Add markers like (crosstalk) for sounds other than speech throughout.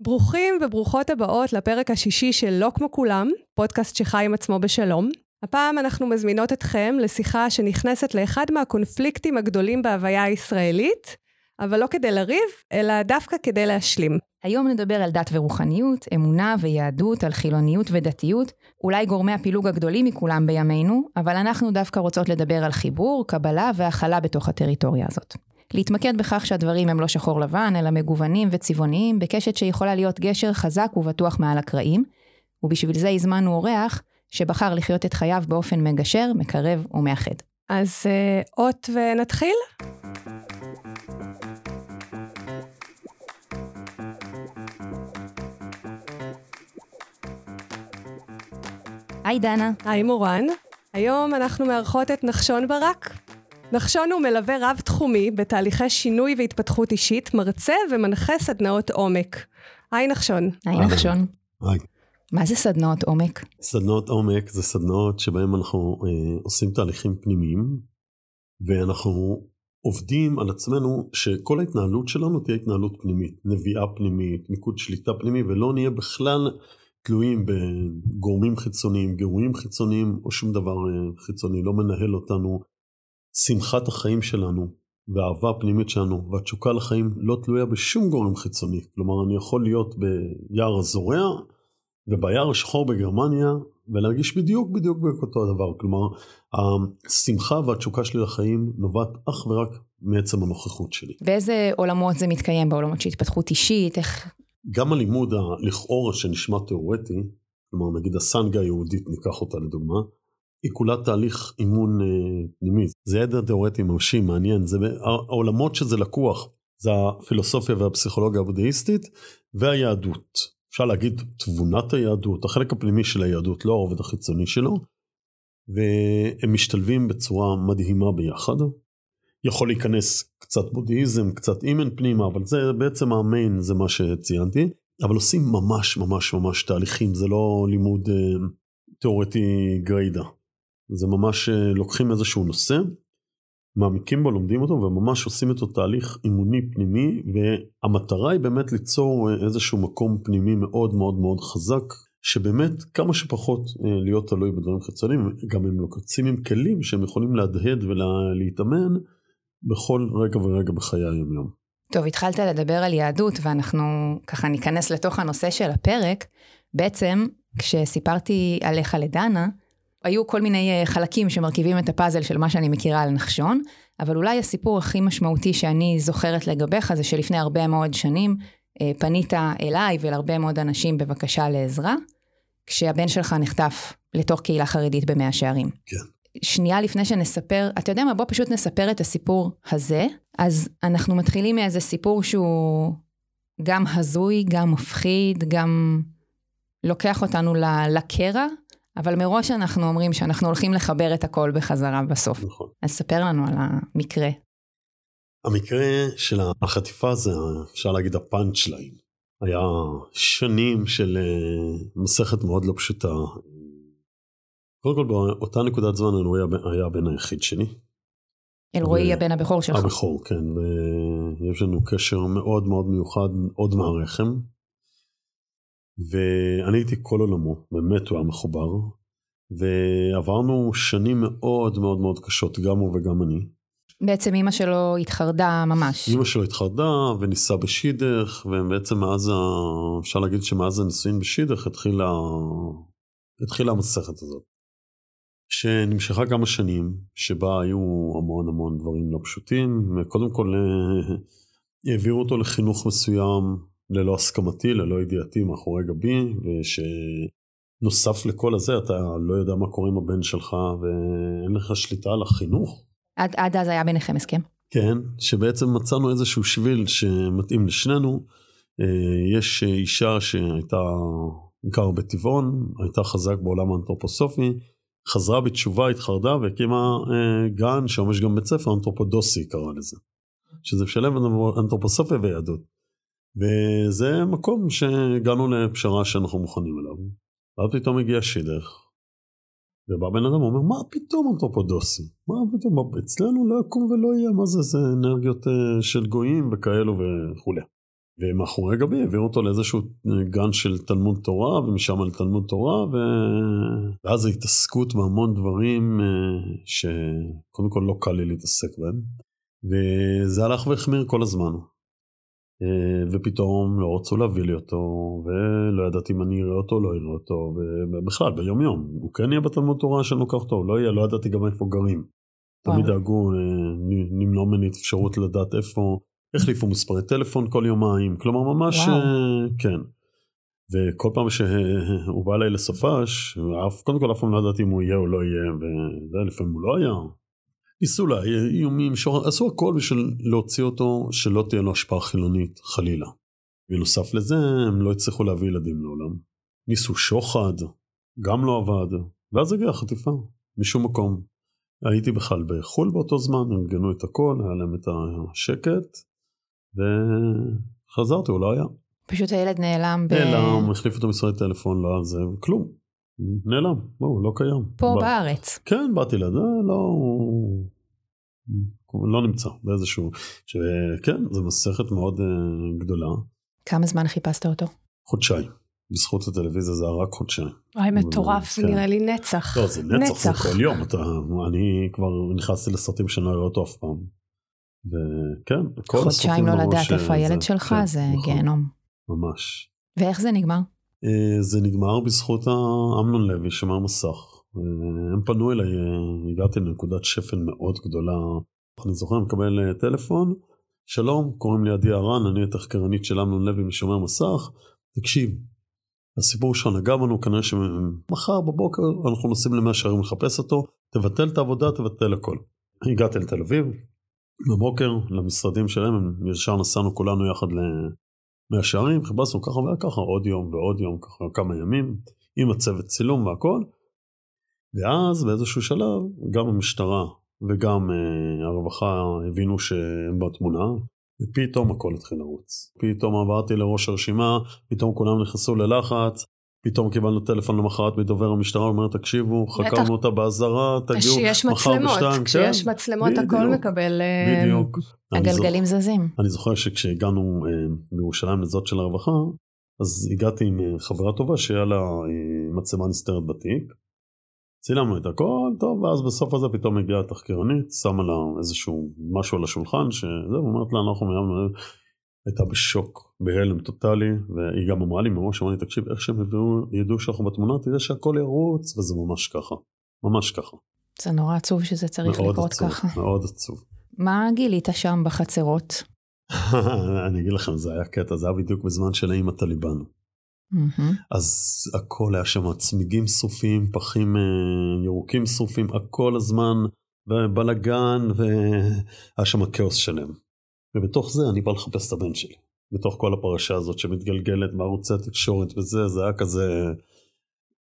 ברוכים וברוכות הבאות לפרק השישי של לא כמו כולם, פודקאסט שחי עם עצמו בשלום. הפעם אנחנו מזמינות אתכם לשיחה שנכנסת לאחד מהקונפליקטים הגדולים בהוויה הישראלית, אבל לא כדי לריב, אלא דווקא כדי להשלים. היום נדבר על דת ורוחניות, אמונה ויהדות, על חילוניות ודתיות, אולי גורמי הפילוג הגדולים מכולם בימינו, אבל אנחנו דווקא רוצות לדבר על חיבור, קבלה והכלה בתוך הטריטוריה הזאת. להתמקד בכך שהדברים הם לא שחור לבן, אלא מגוונים וצבעוניים, בקשת שיכולה להיות גשר חזק ובטוח מעל הקרעים, ובשביל זה הזמנו אורח שבחר לחיות את חייו באופן מגשר, מקרב ומאחד. אז אה, אות ונתחיל? היי דנה. היי מורן. היום אנחנו מארחות את נחשון ברק. נחשון הוא מלווה רב-תחומי בתהליכי שינוי והתפתחות אישית, מרצה ומנחה סדנאות עומק. היי נחשון. היי נחשון. היי. מה זה סדנאות עומק? סדנאות עומק זה סדנאות שבהם אנחנו אה, עושים תהליכים פנימיים, ואנחנו עובדים על עצמנו שכל ההתנהלות שלנו תהיה התנהלות פנימית, נביאה פנימית, מיקוד שליטה פנימי, ולא נהיה בכלל תלויים בגורמים חיצוניים, גירויים חיצוניים או שום דבר אה, חיצוני, לא מנהל אותנו. שמחת החיים שלנו והאהבה הפנימית שלנו והתשוקה לחיים לא תלויה בשום גורם חיצוני. כלומר, אני יכול להיות ביער הזורע וביער השחור בגרמניה ולהרגיש בדיוק בדיוק בדיוק אותו הדבר. כלומר, השמחה והתשוקה שלי לחיים נובעת אך ורק מעצם הנוכחות שלי. באיזה עולמות זה מתקיים? בעולמות של התפתחות אישית? איך... גם הלימוד הלכאורה שנשמע תיאורטי, כלומר נגיד הסנגה היהודית ניקח אותה לדוגמה, היא כולה תהליך אימון אה, פנימי. זה ידע תיאורטי מרשים, מעניין, זה העולמות שזה לקוח, זה הפילוסופיה והפסיכולוגיה הבודהיסטית והיהדות. אפשר להגיד תבונת היהדות, החלק הפנימי של היהדות, לא הרובד החיצוני שלו, והם משתלבים בצורה מדהימה ביחד. יכול להיכנס קצת בודהיזם, קצת אימן פנימה, אבל זה בעצם המיין, זה מה שציינתי. אבל עושים ממש ממש ממש תהליכים, זה לא לימוד אה, תיאורטי גריידה. זה ממש אה, לוקחים איזשהו נושא, מעמיקים בו, לומדים אותו וממש עושים איתו תהליך אימוני פנימי והמטרה היא באמת ליצור אה, איזשהו מקום פנימי מאוד מאוד מאוד חזק שבאמת כמה שפחות אה, להיות תלוי בדברים חיצוניים, גם הם לוקצים עם כלים שהם יכולים להדהד ולהתאמן בכל רגע ורגע בחיי היום יום. טוב, התחלת לדבר על יהדות ואנחנו ככה ניכנס לתוך הנושא של הפרק. בעצם כשסיפרתי עליך לדנה, היו כל מיני אה, חלקים שמרכיבים את הפאזל של מה שאני מכירה על נחשון, אבל אולי הסיפור הכי משמעותי שאני זוכרת לגביך זה שלפני הרבה מאוד שנים אה, פנית אליי ולהרבה מאוד אנשים בבקשה לעזרה, כשהבן שלך נחטף לתוך קהילה חרדית במאה שערים. כן. שנייה לפני שנספר, אתה יודע מה, בוא פשוט נספר את הסיפור הזה. אז אנחנו מתחילים מאיזה סיפור שהוא גם הזוי, גם מפחיד, גם לוקח אותנו לקרע, אבל מראש אנחנו אומרים שאנחנו הולכים לחבר את הכל בחזרה בסוף. נכון. אז ספר לנו על המקרה. המקרה של החטיפה זה, אפשר להגיד, הפאנצ' ליין. היה שנים של אה, מסכת מאוד לא פשוטה. קודם כל באותה נקודת זמן אלרועי היה הבן היחיד שלי. אלרועי ו... הבן הבכור שלך. הבכור, כן, ויש לנו קשר מאוד מאוד מיוחד עוד מהרחם. ואני הייתי כל עולמו, באמת הוא היה מחובר, ועברנו שנים מאוד מאוד מאוד קשות, גם הוא וגם אני. בעצם אימא שלו התחרדה ממש. אימא שלו התחרדה וניסה בשידך, ובעצם מאז, ה... אפשר להגיד שמאז הנישואין בשידך התחילה, התחילה המסכת הזאת. שנמשכה כמה שנים, שבה היו המון המון דברים לא פשוטים, וקודם כל אה, העבירו אותו לחינוך מסוים, ללא הסכמתי, ללא ידיעתי מאחורי גבי, ושנוסף לכל הזה אתה לא יודע מה קורה עם הבן שלך ואין לך שליטה על החינוך. עד, עד אז היה ביניכם הסכם. כן, שבעצם מצאנו איזשהו שביל שמתאים לשנינו. אה, יש אישה שהייתה גר בטבעון, הייתה חזק בעולם האנתרופוסופי, חזרה בתשובה, התחרדה והקימה אה, גן, שהיום יש גם בית ספר אנתרופודוסי קרא לזה. שזה משלב אנתרופוסופיה ויהדות. וזה מקום שהגענו לפשרה שאנחנו מוכנים אליו. ואז פתאום הגיע שידך, ובא בן אדם ואומר, מה פתאום אנתרופודוסי? מה פתאום, אצלנו לא יקום ולא יהיה, מה זה, זה אנרגיות אה, של גויים וכאלו וכולי. ומאחורי גבי העבירו אותו לאיזשהו גן של תלמוד תורה ומשם לתלמוד תורה ו... ואז ההתעסקות בהמון דברים אה, שקודם כל לא קל לי להתעסק בהם וזה הלך והחמיר כל הזמן. אה, ופתאום לא רצו להביא לי אותו ולא ידעתי אם אני אראה אותו או לא אראה אותו ובכלל ביום יום הוא כן יהיה בתלמוד תורה שאני לוקח אותו לא יהיה לא ידעתי גם איפה גרים. תמיד דאגו למנוע ממני את אפשרות לדעת איפה החליפו מספרי טלפון כל יומיים, כלומר ממש. אה, כן. וכל פעם שהוא בא אליי לסופש, קודם כל אף פעם לא ידעתי אם הוא יהיה או לא יהיה, ולפעמים הוא לא היה. ניסו לה, איומים, שור... עשו הכל בשביל להוציא אותו, שלא תהיה לו השפעה חילונית, חלילה. בנוסף לזה, הם לא הצליחו להביא ילדים לעולם. ניסו שוחד, גם לא עבד, ואז הגיעה החטיפה, משום מקום. הייתי בכלל בחו"ל באותו זמן, ארגנו את הכל, היה להם את השקט, וחזרתי, הוא לא היה. פשוט הילד נעלם ב... נעלם, החליף אותו משרד טלפון, לא על זה, כלום. נעלם, הוא לא קיים. פה בא... בארץ. כן, באתי לזה, לא... לא נמצא באיזשהו... שכן, זו מסכת מאוד uh, גדולה. כמה זמן חיפשת אותו? חודשיים. בזכות הטלוויזיה זה היה רק חודשיים. וואי, מטורף, זה כן. נראה לי נצח. לא, זה נצח, נצח. זה כל יום. אתה, אני כבר נכנסתי לסרטים שאני לא אראה אותו אף פעם. וכן, כל חודשיים לא לדעת איפה הילד שלך כן, זה נכון, גיהנום. ממש. ואיך זה נגמר? אה, זה נגמר בזכות אמנון לוי שמר מסך. אה, הם פנו אליי, אה, הגעתי לנקודת שפל מאוד גדולה. אני זוכר, מקבל טלפון, שלום, קוראים לי עדי ארן, אני התחקרנית של אמנון לוי משומר מסך. תקשיב, הסיפור שלך נגע בנו, כנראה שמחר בבוקר אנחנו נוסעים למאה שערים לחפש אותו, תבטל את העבודה, תבטל הכל. הגעתי לתל אביב, בבוקר למשרדים שלהם, ישר נסענו כולנו יחד למאה שערים, חיפשנו ככה וככה עוד יום ועוד יום, ככה כמה ימים, עם הצוות צילום והכל. ואז באיזשהו שלב גם המשטרה וגם uh, הרווחה הבינו שהם בתמונה, ופתאום הכל התחיל לרוץ. פתאום עברתי לראש הרשימה, פתאום כולם נכנסו ללחץ, פתאום קיבלנו טלפון למחרת מדובר המשטרה, הוא אומר תקשיבו, חקרנו אותה באזהרה, תגיעו מחר בשתיים. כשיש כן, מצלמות בדיוק, הכל מקבל... אה, בדיוק. הגלגלים זוכ... זזים. אני זוכר שכשהגענו אה, מירושלים לזאת של הרווחה, אז הגעתי עם אה, חברה טובה שהיה לה מצלמה נסתרת בתיק. צילמנו את הכל, טוב, ואז בסוף הזה פתאום הגיעה התחקירנית, שמה לה איזשהו משהו על השולחן, שזהו, אומרת לה, אנחנו מיימנו, הייתה בשוק, בהלם טוטאלי, והיא גם אמרה לי מראש, אמרה לי, תקשיב, איך שהם ידעו, ידעו שאנחנו בתמונה, תראה שהכל ירוץ, וזה ממש ככה, ממש ככה. זה נורא עצוב שזה צריך לקרות עצוב, ככה. מאוד עצוב. מה גילית שם בחצרות? (laughs) אני אגיד לכם, זה היה קטע, זה היה בדיוק בזמן של האם הטליבן. Mm-hmm. אז הכל היה שם צמיגים שרופים, פחים אה, ירוקים שרופים, הכל הזמן, ובלאגן, והיה שם כאוס שלם. ובתוך זה אני בא לחפש את הבן שלי. בתוך כל הפרשה הזאת שמתגלגלת בערוצי התקשורת וזה, זה היה כזה,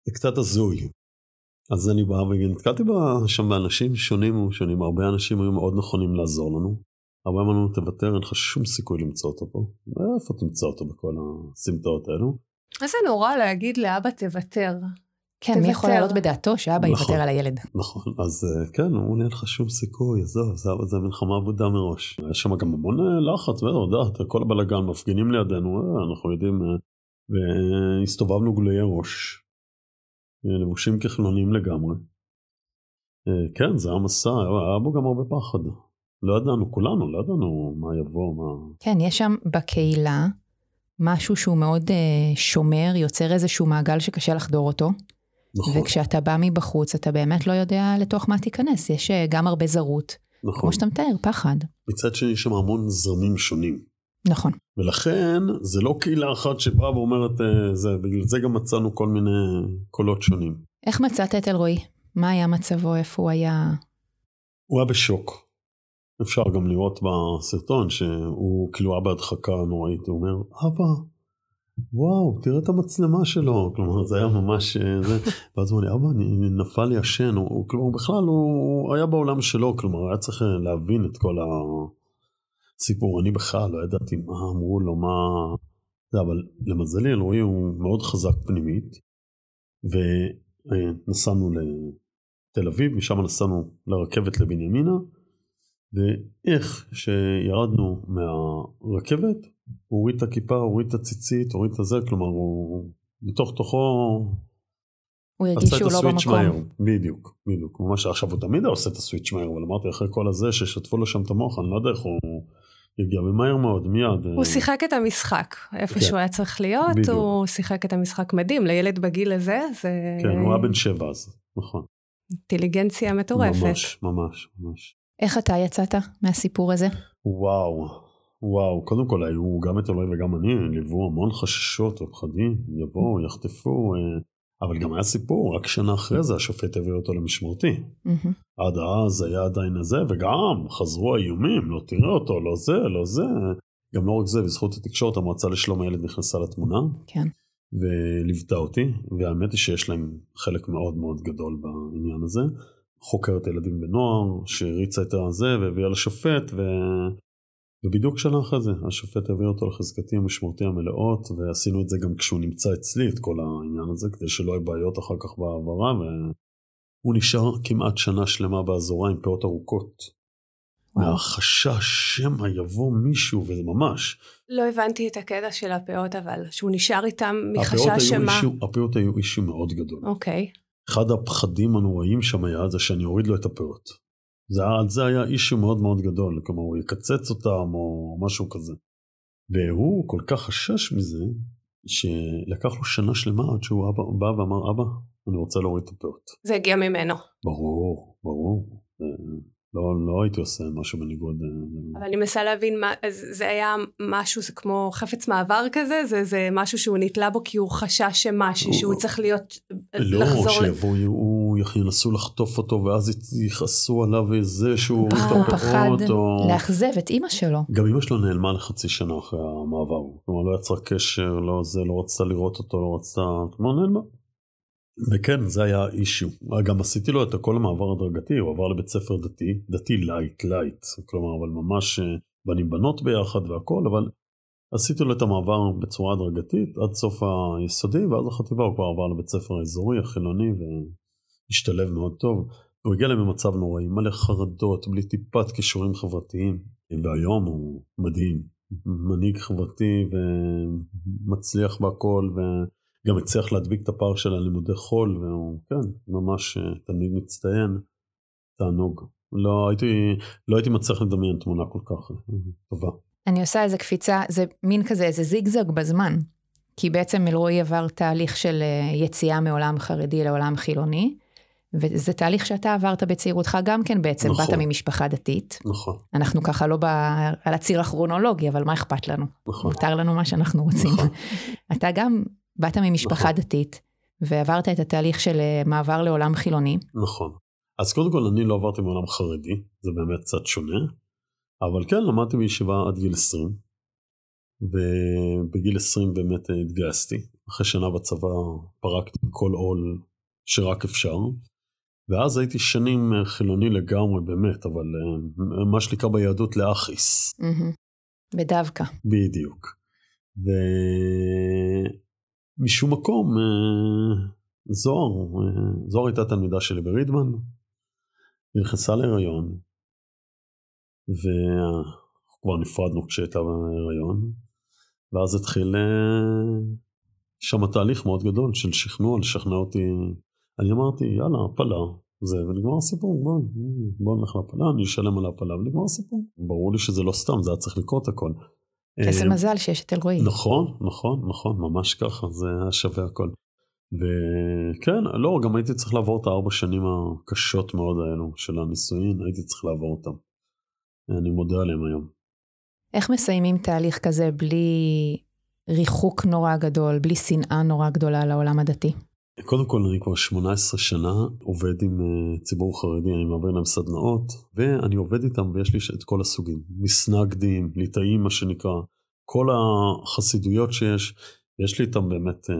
זה קצת הזוי. אז אני בא ונתקלתי שם באנשים שונים ושונים, הרבה אנשים היו מאוד נכונים לעזור לנו. הרבה אמרו לנו תוותר, אין לך שום סיכוי למצוא אותו פה. איפה תמצא אותו בכל הסמטאות האלו? איזה נורא להגיד לאבא תוותר. כן, מי יכול לעלות בדעתו שאבא נכון, יוותר על הילד? נכון, אז אה, כן, אמרו לי אין לך שום סיכוי, עזוב, זה, זה מלחמה עבודה מראש. היה שם גם המון אה, לחץ, ואתה כל הבלאגן, מפגינים לידינו, אה, אנחנו יודעים, והסתובבנו גלויי ראש, לבושים כחלונים לגמרי. כן, זה היה מסע, היה בו גם הרבה פחד. לא ידענו, כולנו, לא ידענו מה יבוא, מה... כן, יש שם בקהילה משהו שהוא מאוד שומר, יוצר איזשהו מעגל שקשה לחדור אותו. נכון. וכשאתה בא מבחוץ, אתה באמת לא יודע לתוך מה תיכנס, יש אה, גם הרבה זרות. נכון. כמו שאתה מתאר, פחד. מצד שני, יש שם המון זרמים שונים. נכון. ולכן, זה לא קהילה אחת שבאה ואומרת, אה, זה, בגלל זה גם מצאנו כל מיני קולות שונים. איך מצאת את אלרועי? מה היה מצבו, איפה הוא היה? הוא היה בשוק. אפשר גם לראות בסרטון שהוא כאילו היה בהדחקה נוראית, הוא אומר, אבא, וואו, תראה את המצלמה שלו, כלומר זה היה ממש, אה, זה, ואז הוא אמר לי, אבא, אני נפל לי השן, הוא, כלומר בכלל הוא היה בעולם שלו, כלומר היה צריך אה, להבין את כל הסיפור, אני בכלל לא ידעתי מה אמרו לו, מה, זה, אבל למזלי אלוהי הוא מאוד חזק פנימית, ונסענו לתל אביב, משם נסענו לרכבת לבנימינה, ואיך שירדנו מהרכבת, הוא הוריד את הכיפה, הוריד את הציצית, הוריד את הזה, כלומר הוא בתוך תוכו הוא הרגיש שהוא לא במקום. מהר, בדיוק, בדיוק. ממש עכשיו הוא תמיד עושה את הסוויץ' מהר, אבל אמרתי אחרי כל הזה ששטפו לו שם את המוח, אני לא יודע איך הוא יגיע, ומהר מאוד, מיד. הוא שיחק את המשחק, איפה כן. שהוא היה צריך להיות, בדיוק. הוא שיחק את המשחק מדהים, לילד בגיל הזה, זה... כן, הוא היה בן שבע אז, נכון. אינטליגנציה מטורפת. ממש, ממש, ממש. איך אתה יצאת מהסיפור הזה? וואו, וואו, קודם כל היו גם את אלוהים וגם אני, ליוו המון חששות ופחדים, יבואו, יחטפו, אה, אבל גם היה סיפור, רק שנה אחרי זה השופט הביא אותו למשמרתי. Mm-hmm. עד אז היה עדיין הזה, וגם חזרו האיומים, לא תראה אותו, לא זה, לא זה. גם לא רק זה, בזכות התקשורת המועצה לשלום הילד נכנסה לתמונה. כן. וליוותה אותי, והאמת היא שיש להם חלק מאוד מאוד גדול בעניין הזה. חוקרת ילדים ונוער, שהריצה את הזה והביאה לשופט, ו... ובדיוק שנה אחרי זה השופט הביא אותו לחזקתי המשמעותי המלאות ועשינו את זה גם כשהוא נמצא אצלי את כל העניין הזה כדי שלא יהיו בעיות אחר כך בהעברה והוא נשאר כמעט שנה שלמה באזורה עם פאות ארוכות. מהחשש שמא יבוא מישהו וזה ממש. לא הבנתי את הקטע של הפאות אבל שהוא נשאר איתם מחשש שמה. הפאות היו אישו מאוד גדול. אוקיי. אחד הפחדים הנוראים שם היה זה שאני אוריד לו את הפאות. זה, על זה היה אישו מאוד מאוד גדול, כלומר הוא יקצץ אותם או משהו כזה. והוא כל כך חשש מזה, שלקח לו שנה שלמה עד שהוא אבא, בא ואמר, אבא, אני רוצה להוריד את הפאות. זה הגיע ממנו. ברור, ברור. לא, לא הייתי עושה משהו בניגוד. אה, אבל אני מנסה להבין, מה, זה היה משהו, זה כמו חפץ מעבר כזה? זה, זה משהו שהוא נתלה בו כי הוא חשש שמשהו, שהוא צריך להיות, לא, לחזור... לא, שיבואו, ינסו לחטוף אותו ואז יכעסו עליו וזה שהוא הוריד את הפעות. או... לאכזב את אימא שלו. גם אימא שלו נעלמה לחצי שנה אחרי המעבר. כלומר, לא יצרה קשר, לא זה, לא רצתה לראות אותו, לא רצתה, כלומר נעלמה. וכן, זה היה issue. גם עשיתי לו את הכל המעבר הדרגתי, הוא עבר לבית ספר דתי, דתי lite lite, כלומר, אבל ממש אה, בנים בנות ביחד והכל, אבל עשיתי לו את המעבר בצורה הדרגתית עד סוף היסודי, ואז החטיבה הוא כבר עבר לבית ספר האזורי, החילוני, והשתלב מאוד טוב. הוא הגיע להם במצב נוראי, מלא חרדות, בלי טיפת כישורים חברתיים, והיום הוא מדהים, מנהיג חברתי ומצליח בהכל, ו... גם הצליח להדביק את הפער של הלימודי חול, והוא, כן, ממש אה, תלמיד מצטיין, תענוג. לא הייתי, לא הייתי מצליח לדמיין תמונה כל כך אה, טובה. אני עושה איזה קפיצה, זה מין כזה, איזה זיגזג בזמן. כי בעצם אלרועי עבר תהליך של אה, יציאה מעולם חרדי לעולם חילוני, וזה תהליך שאתה עברת בצעירותך גם כן בעצם, נכון. באת ממשפחה דתית. נכון. אנחנו ככה לא ב... על הציר הכרונולוגי, אבל מה אכפת לנו? נכון. מותר לנו מה שאנחנו רוצים. נכון. אתה גם באת ממשפחה נכון. דתית, ועברת את התהליך של אה, מעבר לעולם חילוני. נכון. אז קודם כל אני לא עברתי מעולם חרדי, זה באמת קצת שונה, אבל כן למדתי בישיבה עד גיל 20, ובגיל 20 באמת אה, התגייסתי. אחרי שנה בצבא פרקתי כל עול שרק אפשר, ואז הייתי שנים אה, חילוני לגמרי באמת, אבל מה שנקרא ביהדות לאחיס. בדווקא. בדיוק. ו... משום מקום אה, זוהר, אה, זוהר הייתה תלמידה שלי ברידמן, נכנסה להיריון, וכבר נפרדנו כשהייתה בהיריון, ואז התחיל אה, שם תהליך מאוד גדול של שכנוע, לשכנע אותי, אני אמרתי יאללה הפלה, זה, ונגמר הסיפור, בוא, בוא נלך להפלה, אני אשלם על ההפלה ונגמר הסיפור. ברור לי שזה לא סתם, זה היה צריך לקרות הכל. איזה אה, מזל שיש את אלרועי. נכון, נכון, נכון, ממש ככה, זה היה שווה הכל. וכן, לא, גם הייתי צריך לעבור את הארבע שנים הקשות מאוד האלו של הנישואין, הייתי צריך לעבור אותם. אני מודה עליהם היום. איך מסיימים תהליך כזה בלי ריחוק נורא גדול, בלי שנאה נורא גדולה לעולם הדתי? קודם כל, אני כבר 18 שנה עובד עם uh, ציבור חרדי, אני מעביר להם סדנאות, ואני עובד איתם ויש לי את כל הסוגים, מסנגדים, ליטאים מה שנקרא, כל החסידויות שיש, יש לי איתם באמת uh,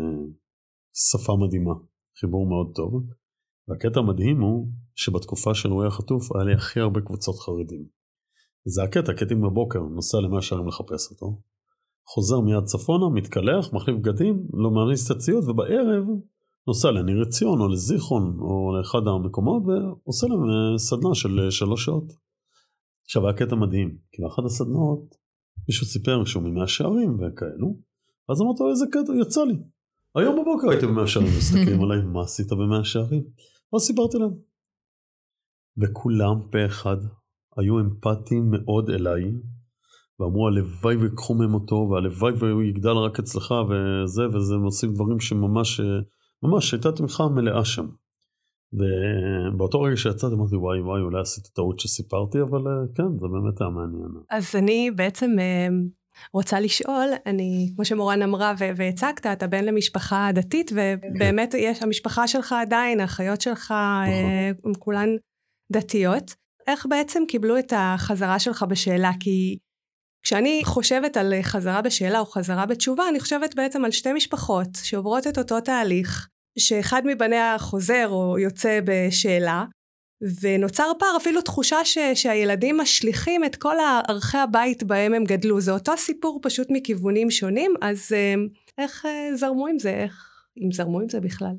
שפה מדהימה, חיבור מאוד טוב. והקטע המדהים הוא שבתקופה של רועי החטוף היה לי הכי הרבה קבוצות חרדים. זה הקטע, קטעים בבוקר, נוסע למאה שערים לחפש אותו, חוזר מיד צפונה, מתקלח, מחליף בגדים, לא מעניס את הציוד, ובערב נוסע לניר עציון או לזיכרון או לאחד המקומות ועושה להם אה, סדנה של אה, שלוש שעות. עכשיו היה קטע מדהים, כי באחת הסדנאות מישהו סיפר שהוא ממאה שערים וכאלו, אז אמרתי לו איזה קטע יצא לי. היום בבוקר הייתם במאה שערים, (laughs) מסתכלים עליי מה עשית במאה שערים? אז סיפרתי להם. וכולם פה אחד היו אמפתיים מאוד אליי, ואמרו הלוואי ויקחו מהם אותו, והלוואי והוא יגדל רק אצלך וזה, וזה, הם עושים דברים שממש, ממש הייתה תמיכה מלאה שם. ובאותו רגע שיצאתי אמרתי וואי וואי אולי עשיתי טעות שסיפרתי אבל אה, כן זה באמת היה מעניין. אז אני בעצם אה, רוצה לשאול אני כמו שמורן אמרה והצגת אתה בן למשפחה דתית ובאמת כן. יש המשפחה שלך עדיין האחיות שלך נכון. אה, הם כולן דתיות איך בעצם קיבלו את החזרה שלך בשאלה כי כשאני חושבת על חזרה בשאלה או חזרה בתשובה אני חושבת בעצם על שתי משפחות שעוברות את אותו תהליך שאחד מבניה חוזר או יוצא בשאלה, ונוצר פער אפילו תחושה ש, שהילדים משליכים את כל ערכי הבית בהם הם גדלו. זה אותו סיפור פשוט מכיוונים שונים, אז אה, איך אה, זרמו עם זה? איך, אם זרמו עם זה בכלל?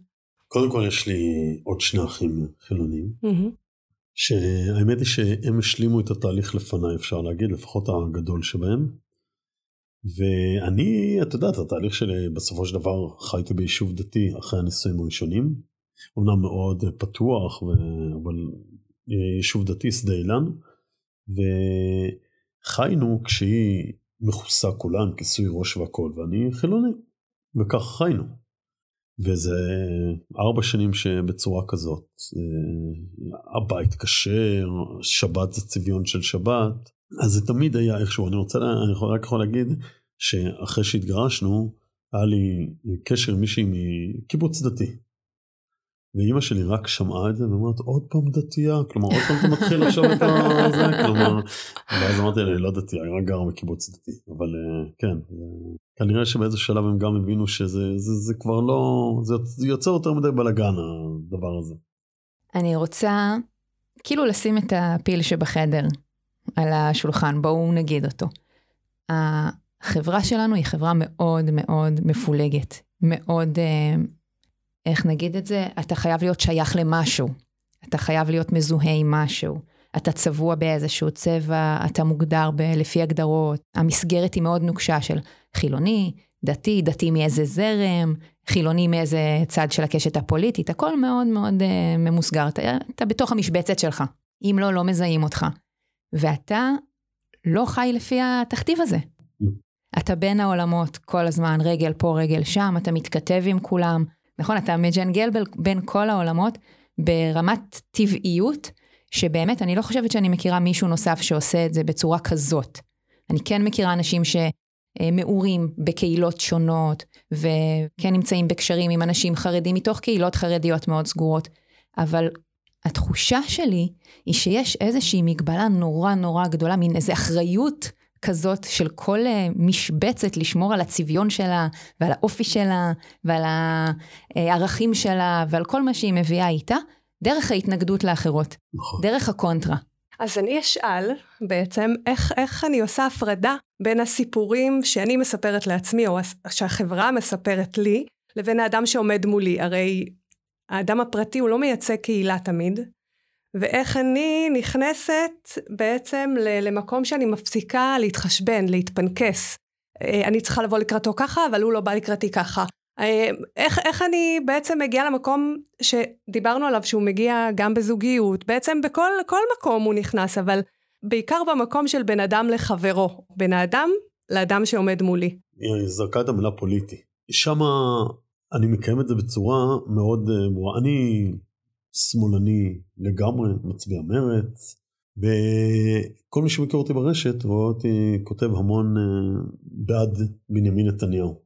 קודם כל יש לי עוד שני אחים חילונים, mm-hmm. שהאמת היא שהם השלימו את התהליך לפניי, אפשר להגיד, לפחות הגדול שבהם. ואני, את יודעת, התהליך שלי בסופו של דבר חייתי ביישוב דתי אחרי הנישואים הראשונים, אמנם מאוד פתוח, ו... אבל יישוב דתי, שדה אילן, וחיינו כשהיא מכוסה כולה כיסוי ראש והכל, ואני חילוני, וכך חיינו. וזה ארבע שנים שבצורה כזאת, אה, הבית כשר, שבת זה צביון של שבת, אז זה תמיד היה איכשהו, אני רוצה, אני רק יכול להגיד שאחרי שהתגרשנו, היה לי קשר עם מישהי מקיבוץ דתי. ואימא שלי רק שמעה את זה ואומרת עוד פעם דתייה, כלומר עוד פעם אתה מתחיל עכשיו את זה, כלומר, ואז אמרתי לה, לא דתייה, אני רק גר בקיבוץ דתי, אבל אה, כן, כנראה שבאיזה שלב הם גם הבינו שזה זה, זה כבר לא, זה יוצר יותר מדי בלאגן הדבר הזה. אני רוצה כאילו לשים את הפיל שבחדר על השולחן, בואו נגיד אותו. החברה שלנו היא חברה מאוד מאוד מפולגת, מאוד, אה, איך נגיד את זה? אתה חייב להיות שייך למשהו, אתה חייב להיות מזוהה עם משהו, אתה צבוע באיזשהו צבע, אתה מוגדר ב- לפי הגדרות, המסגרת היא מאוד נוקשה של חילוני, דתי, דתי מאיזה זרם, חילוני מאיזה צד של הקשת הפוליטית, הכל מאוד מאוד uh, ממוסגר, אתה, אתה בתוך המשבצת שלך, אם לא, לא מזהים אותך. ואתה לא חי לפי התכתיב הזה. אתה בין העולמות כל הזמן, רגל פה, רגל שם, אתה מתכתב עם כולם, נכון? אתה מג'נגל בין כל העולמות ברמת טבעיות, שבאמת, אני לא חושבת שאני מכירה מישהו נוסף שעושה את זה בצורה כזאת. אני כן מכירה אנשים שמעורים בקהילות שונות, וכן נמצאים בקשרים עם אנשים חרדים מתוך קהילות חרדיות מאוד סגורות, אבל התחושה שלי היא שיש איזושהי מגבלה נורא נורא גדולה, מין איזו אחריות כזאת של כל אה, משבצת לשמור על הצביון שלה ועל האופי שלה ועל הערכים שלה ועל כל מה שהיא מביאה איתה, דרך ההתנגדות לאחרות, נכון. דרך הקונטרה. אז אני אשאל בעצם איך, איך אני עושה הפרדה בין הסיפורים שאני מספרת לעצמי או שהחברה מספרת לי לבין האדם שעומד מולי. הרי האדם הפרטי הוא לא מייצג קהילה תמיד, ואיך אני נכנסת בעצם למקום שאני מפסיקה להתחשבן, להתפנקס. אה, אני צריכה לבוא לקראתו ככה, אבל הוא לא בא לקראתי ככה. אה, איך, איך אני בעצם מגיעה למקום שדיברנו עליו שהוא מגיע גם בזוגיות, בעצם בכל מקום הוא נכנס, אבל בעיקר במקום של בין אדם לחברו, בין האדם לאדם שעומד מולי. היא זרקה את המילה פוליטי. שמה אני מקיים את זה בצורה מאוד אה, ברורה. אני שמאלני לגמרי, מצביע מרץ, וכל מי שמכיר אותי ברשת רואה אותי כותב המון אה, בעד בנימין נתניהו,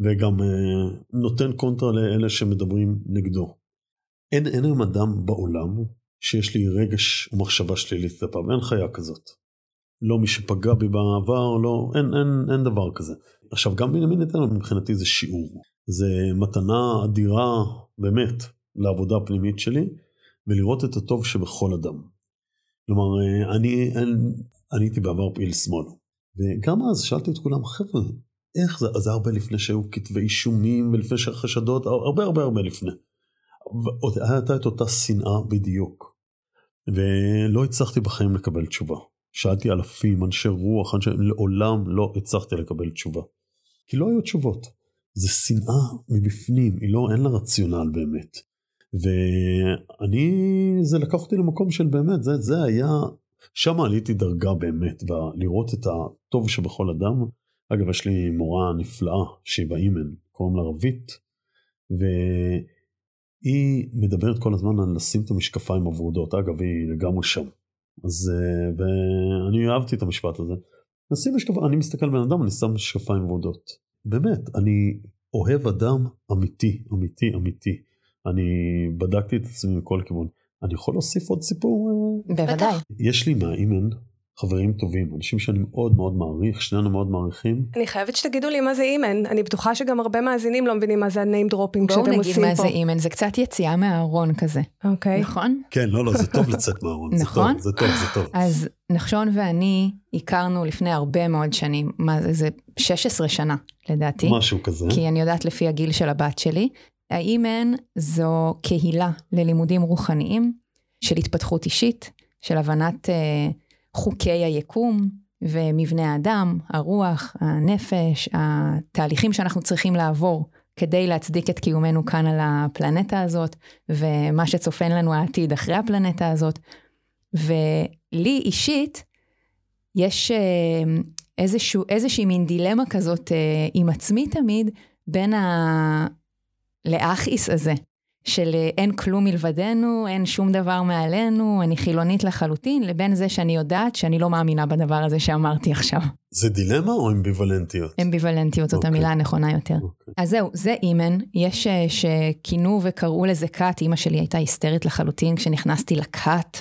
וגם אה, נותן קונטרה לאלה שמדברים נגדו. אין, אין היום אדם בעולם שיש לי רגש ומחשבה שלילית כלפיו, אין חיה כזאת. לא מי שפגע בי בעבר, לא, אין, אין, אין דבר כזה. עכשיו גם בנימין נתניהו מבחינתי זה שיעור, זה מתנה אדירה באמת לעבודה הפנימית שלי ולראות את הטוב שבכל אדם. כלומר, אני, אני, הייתי בעבר פעיל שמאל, וגם אז שאלתי את כולם, חבר'ה, איך זה, זה הרבה לפני שהיו כתבי אישומים ולפני שהיו חשדות, הרבה הרבה הרבה לפני. הייתה את אותה שנאה בדיוק, ולא הצלחתי בחיים לקבל תשובה. שאלתי אלפים, אנשי רוח, אנשי... לעולם לא הצלחתי לקבל תשובה. כי לא היו תשובות. זה שנאה מבפנים, היא לא, אין לה רציונל באמת. ואני, זה לקח אותי למקום של באמת, זה, זה היה, שם עליתי דרגה באמת, ולראות את הטוב שבכל אדם. אגב, יש לי מורה נפלאה, שהיא באימן, קוראים לה רבית, והיא מדברת כל הזמן על לשים את המשקפיים הוורודות, אגב, היא לגמרי שם. אז, אה, ואני אהבתי את המשפט הזה. נשים משקפיים, אני מסתכל בן אדם, אני שם משקפיים וורודות. באמת, אני אוהב אדם אמיתי, אמיתי, אמיתי. אני בדקתי את עצמי מכל כיוון. אני יכול להוסיף עוד סיפור? אה? בוודאי. יש לי מהאימן חברים טובים, אנשים שאני מאוד מאוד מעריך, שנינו מאוד מעריכים. אני חייבת שתגידו לי מה זה אימן, אני בטוחה שגם הרבה מאזינים לא מבינים מה זה ה name dropping שאתם עושים פה. בואו נגיד מה זה אימן, זה קצת יציאה מהארון כזה. אוקיי. נכון? כן, לא, לא, זה טוב לצאת מהארון. נכון? זה טוב, זה טוב. אז נחשון ואני הכרנו לפני הרבה מאוד שנים, מה זה, זה 16 שנה לדעתי. משהו כזה. כי אני יודעת לפי הגיל של הבת שלי. האימן זו קהילה ללימודים רוחניים של התפתחות אישית, של הבנת... Uh, חוקי היקום ומבנה האדם, הרוח, הנפש, התהליכים שאנחנו צריכים לעבור כדי להצדיק את קיומנו כאן על הפלנטה הזאת, ומה שצופן לנו העתיד אחרי הפלנטה הזאת. ולי אישית, יש אה, איזשהו, איזושהי מין דילמה כזאת אה, עם עצמי תמיד, בין הלאחיס הזה, של אה, אין כלום מלבדנו, אין שום דבר מעלינו, אני חילונית לחלוטין, לבין זה שאני יודעת שאני לא מאמינה בדבר הזה שאמרתי עכשיו. זה דילמה או אמביוולנטיות? אמביוולנטיות, זאת okay. המילה הנכונה יותר. Okay. אוקיי. אז זהו, זה אימן, יש אה, שכינו וקראו לזה כת, אימא שלי הייתה היסטרית לחלוטין כשנכנסתי לכת.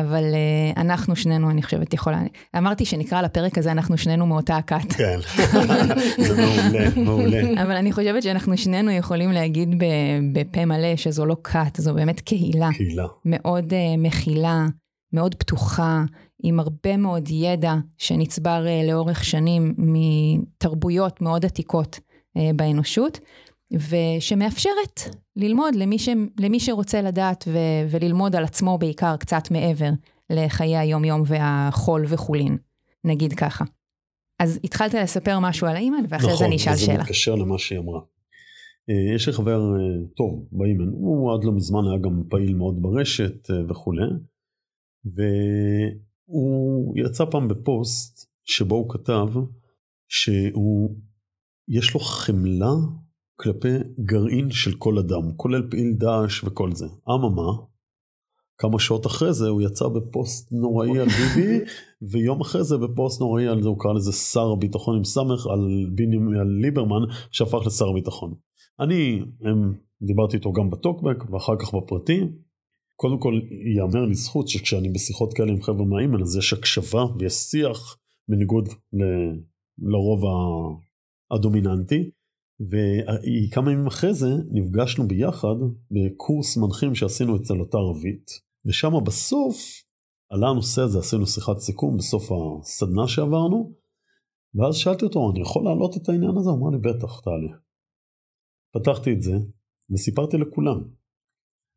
אבל uh, אנחנו שנינו, אני חושבת, יכולה... אמרתי שנקרא לפרק הזה, אנחנו שנינו מאותה הכת. כן, זה מעולה, מעולה. אבל אני חושבת שאנחנו שנינו יכולים להגיד בפה מלא שזו לא כת, זו באמת קהילה. קהילה. מאוד uh, מכילה, מאוד פתוחה, עם הרבה מאוד ידע שנצבר uh, לאורך שנים מתרבויות מאוד עתיקות uh, באנושות. ושמאפשרת ללמוד למי, ש, למי שרוצה לדעת ו, וללמוד על עצמו בעיקר קצת מעבר לחיי היום-יום והחול וחולין, נגיד ככה. אז התחלת לספר משהו על האימן, ואחרי נכון, זה אני אשאל שאלה. נכון, וזה מתקשר למה שהיא אמרה. אה, יש לי חבר אה, טוב באימן, הוא עד לא מזמן היה גם פעיל מאוד ברשת אה, וכולי, והוא יצא פעם בפוסט שבו הוא כתב שהוא, יש לו חמלה כלפי גרעין של כל אדם, כולל פעיל דאעש וכל זה. אממה, כמה שעות אחרי זה הוא יצא בפוסט נוראי על ביבי, ויום אחרי זה בפוסט נוראי על זה הוא קרא לזה שר הביטחון עם סמך על, ביני, על ליברמן שהפך לשר הביטחון. אני הם, דיברתי איתו גם בטוקבק ואחר כך בפרטי. קודם כל ייאמר לזכות שכשאני בשיחות כאלה עם חבר'ה מהאימן אז יש הקשבה ויש שיח בניגוד ל, לרוב הדומיננטי. וכמה ימים אחרי זה נפגשנו ביחד בקורס מנחים שעשינו אצל אותה ערבית, ושם בסוף עלה הנושא הזה, עשינו שיחת סיכום בסוף הסדנה שעברנו, ואז שאלתי אותו, אני יכול להעלות את העניין הזה? הוא אמר לי, בטח, תעלה. פתחתי את זה, וסיפרתי לכולם.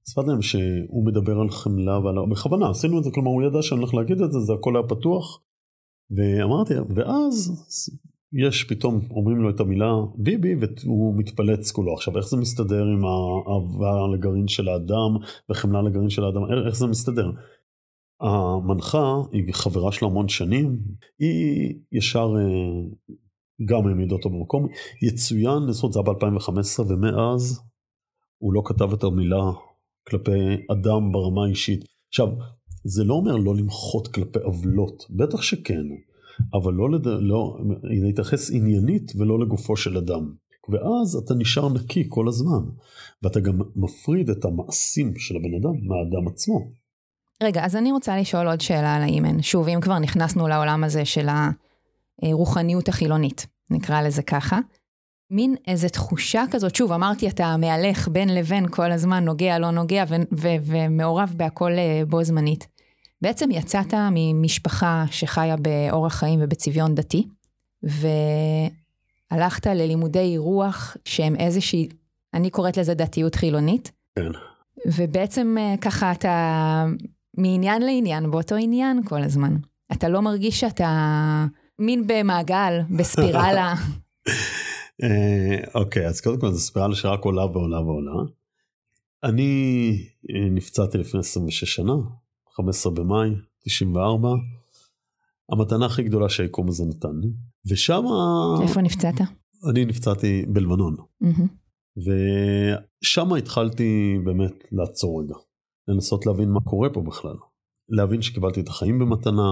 סיפרתי להם שהוא מדבר על חמלה ועל... בכוונה, עשינו את זה, כלומר הוא ידע שאני הולך להגיד את זה, זה הכל היה פתוח. ואמרתי, ואז יש פתאום אומרים לו את המילה ביבי והוא מתפלץ כולו. עכשיו איך זה מסתדר עם האהבה לגרעין של האדם וחמלה לגרעין של האדם, איך זה מסתדר? המנחה היא חברה שלה המון שנים, היא ישר אה, גם העמידה אותו במקום, יצוין, לזכות זה היה ב-2015 ומאז הוא לא כתב את המילה כלפי אדם ברמה האישית. עכשיו, זה לא אומר לא למחות כלפי עוולות, בטח שכן. אבל לא, לד... לא להתייחס עניינית ולא לגופו של אדם. ואז אתה נשאר נקי כל הזמן, ואתה גם מפריד את המעשים של הבן אדם מהאדם עצמו. רגע, אז אני רוצה לשאול עוד שאלה על האימן. שוב, אם כבר נכנסנו לעולם הזה של הרוחניות החילונית, נקרא לזה ככה, מין איזה תחושה כזאת, שוב, אמרתי, אתה מהלך בין לבין כל הזמן, נוגע, לא נוגע, ומעורב בהכל אה, בו זמנית. בעצם יצאת ממשפחה שחיה באורח חיים ובצביון דתי, והלכת ללימודי רוח שהם איזושהי, אני קוראת לזה דתיות חילונית. כן. ובעצם אה, ככה אתה מעניין לעניין באותו עניין כל הזמן. אתה לא מרגיש שאתה מין במעגל, בספירלה. (laughs) (laughs) אה, אוקיי, אז קודם כל זו ספירלה שרק עולה ועולה ועולה. אני אה, נפצעתי לפני 26 שנה, 15 במאי, 94. המתנה הכי גדולה שהיקום הזה נתן לי. ושם... איפה נפצעת? אני נפצעתי בלבנון. Mm-hmm. ושם התחלתי באמת לעצור רגע. לנסות להבין מה קורה פה בכלל. להבין שקיבלתי את החיים במתנה,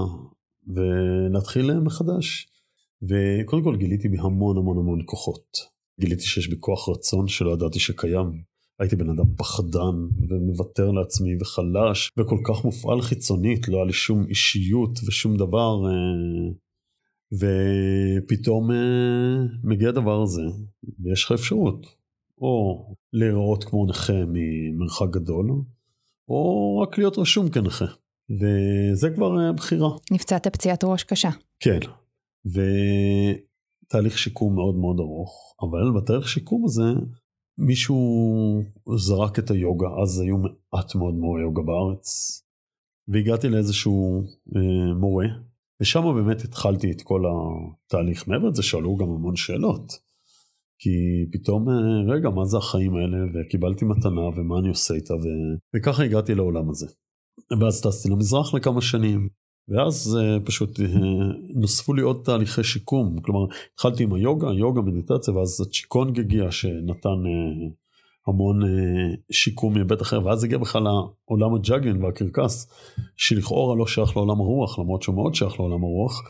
ולהתחיל מחדש. וקודם כל גיליתי בי המון המון המון כוחות. גיליתי שיש בי כוח רצון שלא ידעתי שקיים. הייתי בן אדם פחדן ומוותר לעצמי וחלש וכל כך מופעל חיצונית, לא היה לי שום אישיות ושום דבר. אה, ופתאום אה, מגיע הדבר הזה ויש לך אפשרות או להיראות כמו נכה ממרחק גדול או רק להיות רשום כנכה. וזה כבר אה, בחירה. נפצעת פציעת ראש קשה. כן, ותהליך שיקום מאוד מאוד ארוך, אבל בתהליך שיקום הזה מישהו זרק את היוגה, אז היו מעט מאוד מורי יוגה בארץ, והגעתי לאיזשהו אה, מורה, ושם באמת התחלתי את כל התהליך. מעבר לזה שאלו גם המון שאלות, כי פתאום, אה, רגע, מה זה החיים האלה, וקיבלתי מתנה, ומה אני עושה איתה, ו... וככה הגעתי לעולם הזה. ואז טסתי למזרח לכמה שנים, ואז uh, פשוט uh, נוספו לי עוד תהליכי שיקום, כלומר התחלתי עם היוגה, יוגה, מדיטציה, ואז הצ'יקונג הגיע שנתן uh, המון uh, שיקום מהיבט אחר, ואז הגיע בכלל לעולם הג'אגלין והקרקס, שלכאורה לא שייך לעולם הרוח, למרות שהוא מאוד שייך לעולם הרוח,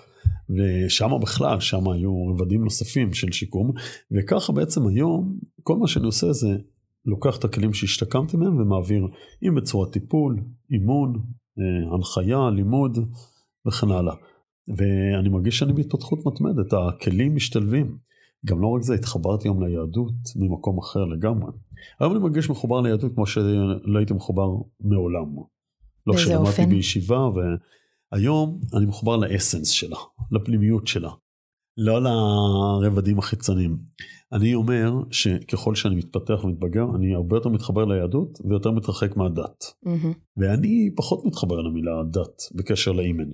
ושם בכלל, שם היו רבדים נוספים של שיקום, וככה בעצם היום, כל מה שאני עושה זה לוקח את הכלים שהשתקמתי מהם ומעביר, אם בצורת טיפול, אימון, הנחיה, לימוד וכן הלאה. ואני מרגיש שאני בהתפתחות מתמדת, הכלים משתלבים. גם לא רק זה, התחברתי היום ליהדות ממקום אחר לגמרי. היום אני מרגיש מחובר ליהדות כמו שלא הייתי מחובר מעולם. לא כשלמדתי בישיבה, והיום אני מחובר לאסנס שלה, לפנימיות שלה. לא לרבדים החיצוניים. אני אומר שככל שאני מתפתח ומתבגר, אני הרבה יותר מתחבר ליהדות ויותר מתרחק מהדת. Mm-hmm. ואני פחות מתחבר למילה דת בקשר לאימן.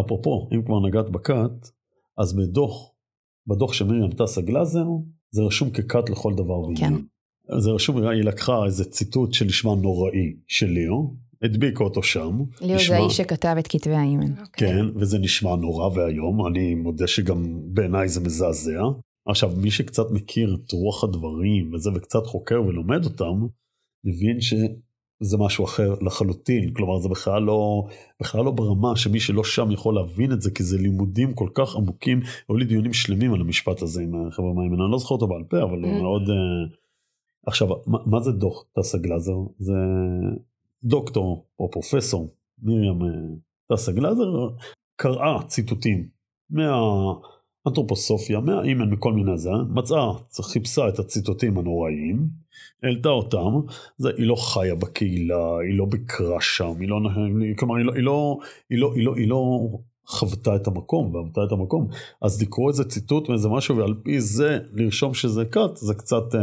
אפרופו, אם כבר נגעת בכת, אז בדוח, בדוח של מרים טסה גלאזר, זה רשום ככת לכל דבר ועניין. כן. זה רשום, היא לקחה איזה ציטוט שנשמע נוראי של ליאו, הדביקו אותו שם. ליאו נשמע... זה האיש שכתב את כתבי האימן. Okay. אוקיי. כן, וזה נשמע נורא ואיום, אני מודה שגם בעיניי זה מזעזע. עכשיו, מי שקצת מכיר את רוח הדברים וזה, וקצת חוקר ולומד אותם, מבין שזה משהו אחר לחלוטין. כלומר, זה בכלל לא, בכלל לא ברמה שמי שלא שם יכול להבין את זה, כי זה לימודים כל כך עמוקים. היו לי דיונים שלמים על המשפט הזה עם חבר'ה מהאימן, אני לא זוכר אותו בעל פה, אבל הוא mm. מאוד... Uh... עכשיו, מה, מה זה דוח טסה גלאזר? זה דוקטור או פרופסור מרים אה, טסה גלאזר קראה ציטוטים מהאנתרופוסופיה, מהאימן, מכל מיני זה, מצאה, חיפשה את הציטוטים הנוראיים, העלתה אותם, זה, היא לא חיה בקהילה, היא לא ביקרה שם, היא לא, כלומר היא לא, היא לא, היא לא, היא לא, היא לא חוותה את המקום ועבדה את המקום, אז לקרוא איזה ציטוט מאיזה משהו ועל פי זה לרשום שזה כת, זה קצת, אה,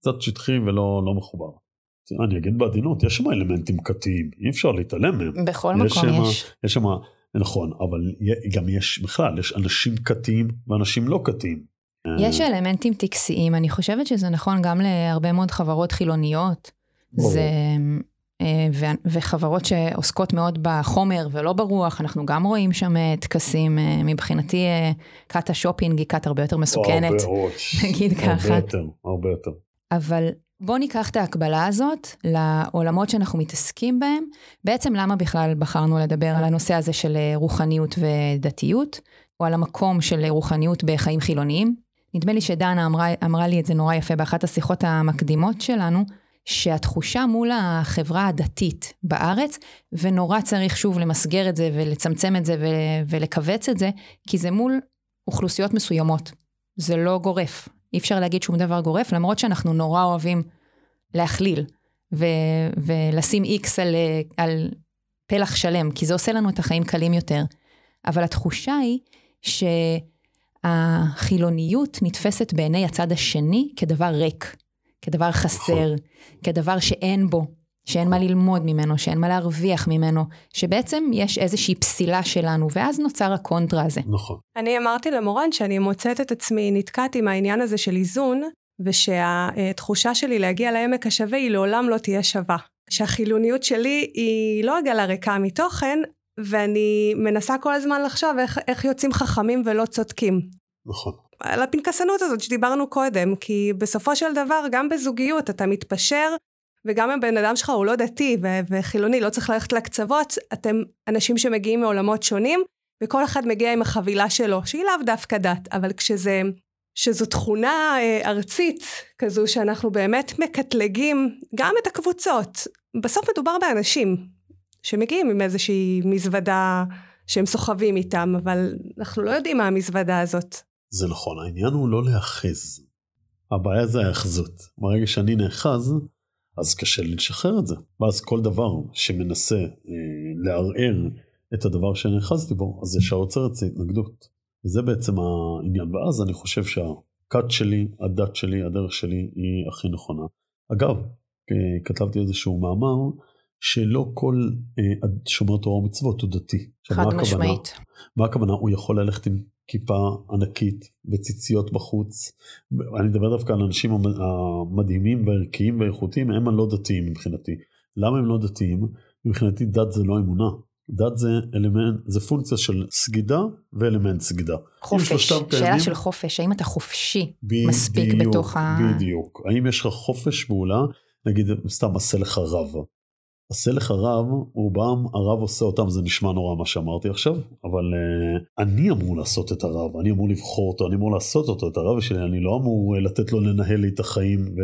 קצת שטחי ולא לא מחובר. אני אגיד בעדינות, יש שם אלמנטים כתיים, אי אפשר להתעלם מהם. בכל מקום שמה, יש. יש שם, נכון, אבל גם יש בכלל, יש אנשים כתיים ואנשים לא כתיים. יש אלמנטים טקסיים, אני חושבת שזה נכון גם להרבה מאוד חברות חילוניות. ברור. זה, אה, ו, וחברות שעוסקות מאוד בחומר ולא ברוח, אנחנו גם רואים שם אה, טקסים, אה, מבחינתי כת השופינג היא כת הרבה יותר מסוכנת, נגיד ככה. הרבה יותר, הרבה יותר. אבל בואו ניקח את ההקבלה הזאת לעולמות שאנחנו מתעסקים בהם. בעצם למה בכלל בחרנו לדבר על הנושא הזה של אה, רוחניות ודתיות, או על המקום של רוחניות בחיים חילוניים? נדמה לי שדנה אמרה, אמרה לי את זה נורא יפה באחת השיחות המקדימות שלנו, שהתחושה מול החברה הדתית בארץ, ונורא צריך שוב למסגר את זה ולצמצם את זה ולכווץ את זה, כי זה מול אוכלוסיות מסוימות. זה לא גורף. אי אפשר להגיד שום דבר גורף, למרות שאנחנו נורא אוהבים להכליל ו- ולשים איקס על, על פלח שלם, כי זה עושה לנו את החיים קלים יותר. אבל התחושה היא שהחילוניות נתפסת בעיני הצד השני כדבר ריק, כדבר חסר, כדבר שאין בו. שאין מה ללמוד ממנו, שאין מה להרוויח ממנו, שבעצם יש איזושהי פסילה שלנו, ואז נוצר הקונטרה הזה. נכון. אני אמרתי למורן שאני מוצאת את עצמי נתקעת עם העניין הזה של איזון, ושהתחושה שלי להגיע לעמק השווה היא לעולם לא תהיה שווה. שהחילוניות שלי היא לא עגלה ריקה מתוכן, ואני מנסה כל הזמן לחשוב איך, איך יוצאים חכמים ולא צודקים. נכון. על הפנקסנות הזאת שדיברנו קודם, כי בסופו של דבר, גם בזוגיות אתה מתפשר, וגם אם בן אדם שלך הוא לא דתי ו- וחילוני, לא צריך ללכת לקצוות, אתם אנשים שמגיעים מעולמות שונים, וכל אחד מגיע עם החבילה שלו, שהיא לאו דווקא דת, אבל כשזה, שזו תכונה אה, ארצית כזו, שאנחנו באמת מקטלגים גם את הקבוצות. בסוף מדובר באנשים שמגיעים עם איזושהי מזוודה שהם סוחבים איתם, אבל אנחנו לא יודעים מה המזוודה הזאת. זה נכון, העניין הוא לא להאחז. הבעיה זה ההאחזות. ברגע שאני נאחז, אז קשה לי לשחרר את זה. ואז כל דבר שמנסה אה, לערער את הדבר שנאחזתי בו, אז ישר עוצר אצלי התנגדות. וזה בעצם העניין. ואז אני חושב שהכת שלי, הדת שלי, הדרך שלי היא הכי נכונה. אגב, אה, כתבתי איזשהו מאמר, שלא כל אה, שומר תורה ומצוות הוא דתי. חד משמעית. מה הכוונה? הוא יכול ללכת עם כיפה ענקית וציציות בחוץ. אני מדבר דווקא על האנשים המדהימים והערכיים והאיכותיים, הם הלא דתיים מבחינתי. למה הם לא דתיים? מבחינתי דת זה לא אמונה. דת זה אלמנט, זה פונקציה של סגידה ואלמנט סגידה. חופש, שאלה קיימים, של חופש, האם אתה חופשי ב- מספיק בדיוק, בתוך ה... בדיוק, האם יש לך חופש פעולה, נגיד סתם עשה לך רב, עשה לך רב, רובם הרב עושה אותם, זה נשמע נורא מה שאמרתי עכשיו, אבל uh, אני אמור לעשות את הרב, אני אמור לבחור אותו, אני אמור לעשות אותו, את הרב שלי, אני לא אמור לתת לו לנהל לי את החיים. ו...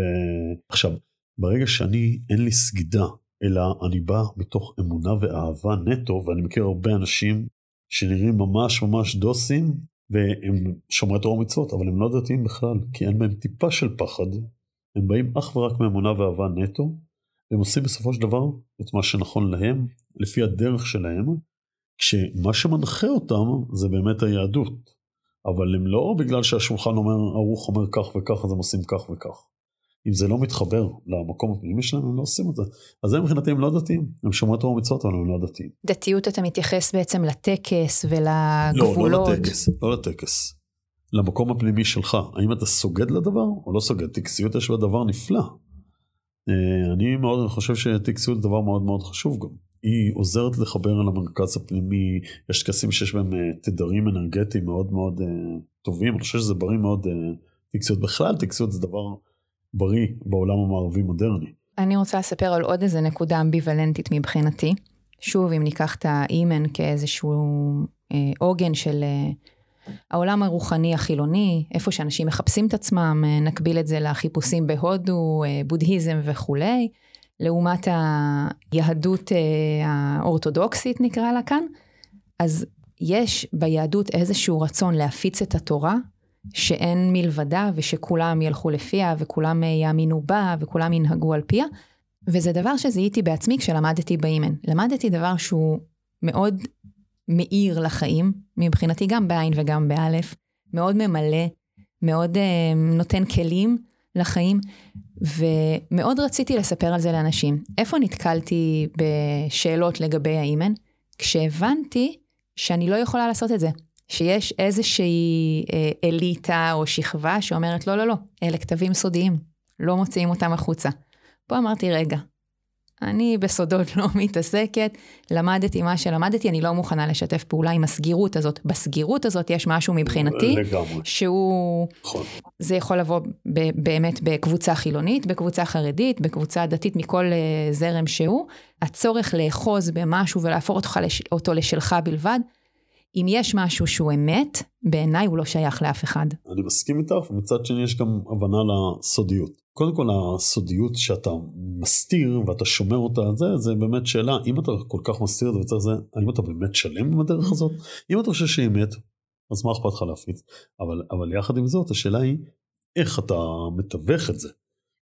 עכשיו, ברגע שאני, אין לי סגידה, אלא אני בא מתוך אמונה ואהבה נטו, ואני מכיר הרבה אנשים שנראים ממש ממש דוסים, והם שומרי תורה ומצוות, אבל הם לא דתיים בכלל, כי אין בהם טיפה של פחד, הם באים אך ורק מאמונה ואהבה נטו, הם עושים בסופו של דבר את מה שנכון להם, לפי הדרך שלהם, כשמה שמנחה אותם זה באמת היהדות. אבל הם לא בגלל שהשולחן אומר, ערוך אומר כך וכך, אז הם עושים כך וכך. אם זה לא מתחבר למקום הפנימי שלהם, הם לא עושים את זה. אז זה מבחינתי הם לא דתיים, הם שומרי תורה ומצוות, אבל הם לא דתיים. דתיות אתה מתייחס בעצם לטקס ולגבולות. לא, לא לטקס, לא לטקס. למקום הפנימי שלך, האם אתה סוגד לדבר או לא סוגד? טקסיות יש בה דבר נפלא. אה, אני מאוד חושב שטקסיות זה דבר מאוד מאוד חשוב גם. היא עוזרת לחבר אל המרכז הפנימי, יש טקסים שיש בהם אה, תדרים אנרגטיים מאוד מאוד uh, טובים, אני חושב שזה בריא מאוד טקסיות. בכלל טקסיות זה דבר בריא בעולם המערבי מודרני. אני רוצה לספר על עוד איזה נקודה אמביוולנטית מבחינתי. שוב, אם ניקח את האימן כאיזשהו אה, עוגן של אה, העולם הרוחני החילוני, איפה שאנשים מחפשים את עצמם, אה, נקביל את זה לחיפושים בהודו, אה, בודהיזם וכולי, לעומת היהדות אה, האורתודוקסית נקרא לה כאן, אז יש ביהדות איזשהו רצון להפיץ את התורה, שאין מלבדה ושכולם ילכו לפיה וכולם יאמינו בה וכולם ינהגו על פיה, וזה דבר שזיהיתי בעצמי כשלמדתי באימן. למדתי דבר שהוא מאוד מאיר לחיים, מבחינתי גם בעין וגם באלף, מאוד ממלא, מאוד uh, נותן כלים לחיים, ומאוד רציתי לספר על זה לאנשים. איפה נתקלתי בשאלות לגבי האימן? כשהבנתי שאני לא יכולה לעשות את זה. שיש איזושהי אה, אליטה או שכבה שאומרת, לא, לא, לא, אלה כתבים סודיים, לא מוציאים אותם החוצה. פה אמרתי, רגע, אני בסודות לא מתעסקת, למדתי מה שלמדתי, אני לא מוכנה לשתף פעולה עם הסגירות הזאת. בסגירות הזאת יש משהו מבחינתי, לגמרי. שהוא, נכון. זה יכול לבוא ב- באמת בקבוצה חילונית, בקבוצה חרדית, בקבוצה דתית מכל uh, זרם שהוא. הצורך לאחוז במשהו ולהפוך אותו, לש, אותו לשלך בלבד, אם יש משהו שהוא אמת, בעיניי הוא לא שייך לאף אחד. אני מסכים איתך, ומצד שני יש גם הבנה לסודיות. קודם כל הסודיות שאתה מסתיר ואתה שומר אותה, זה, זה באמת שאלה, אם אתה כל כך מסתיר את זה וצריך זה, האם אתה באמת שלם עם הדרך הזאת? אם אתה חושב שהיא אמת, אז מה אכפת לך להפיץ? אבל, אבל יחד עם זאת, השאלה היא, איך אתה מתווך את זה?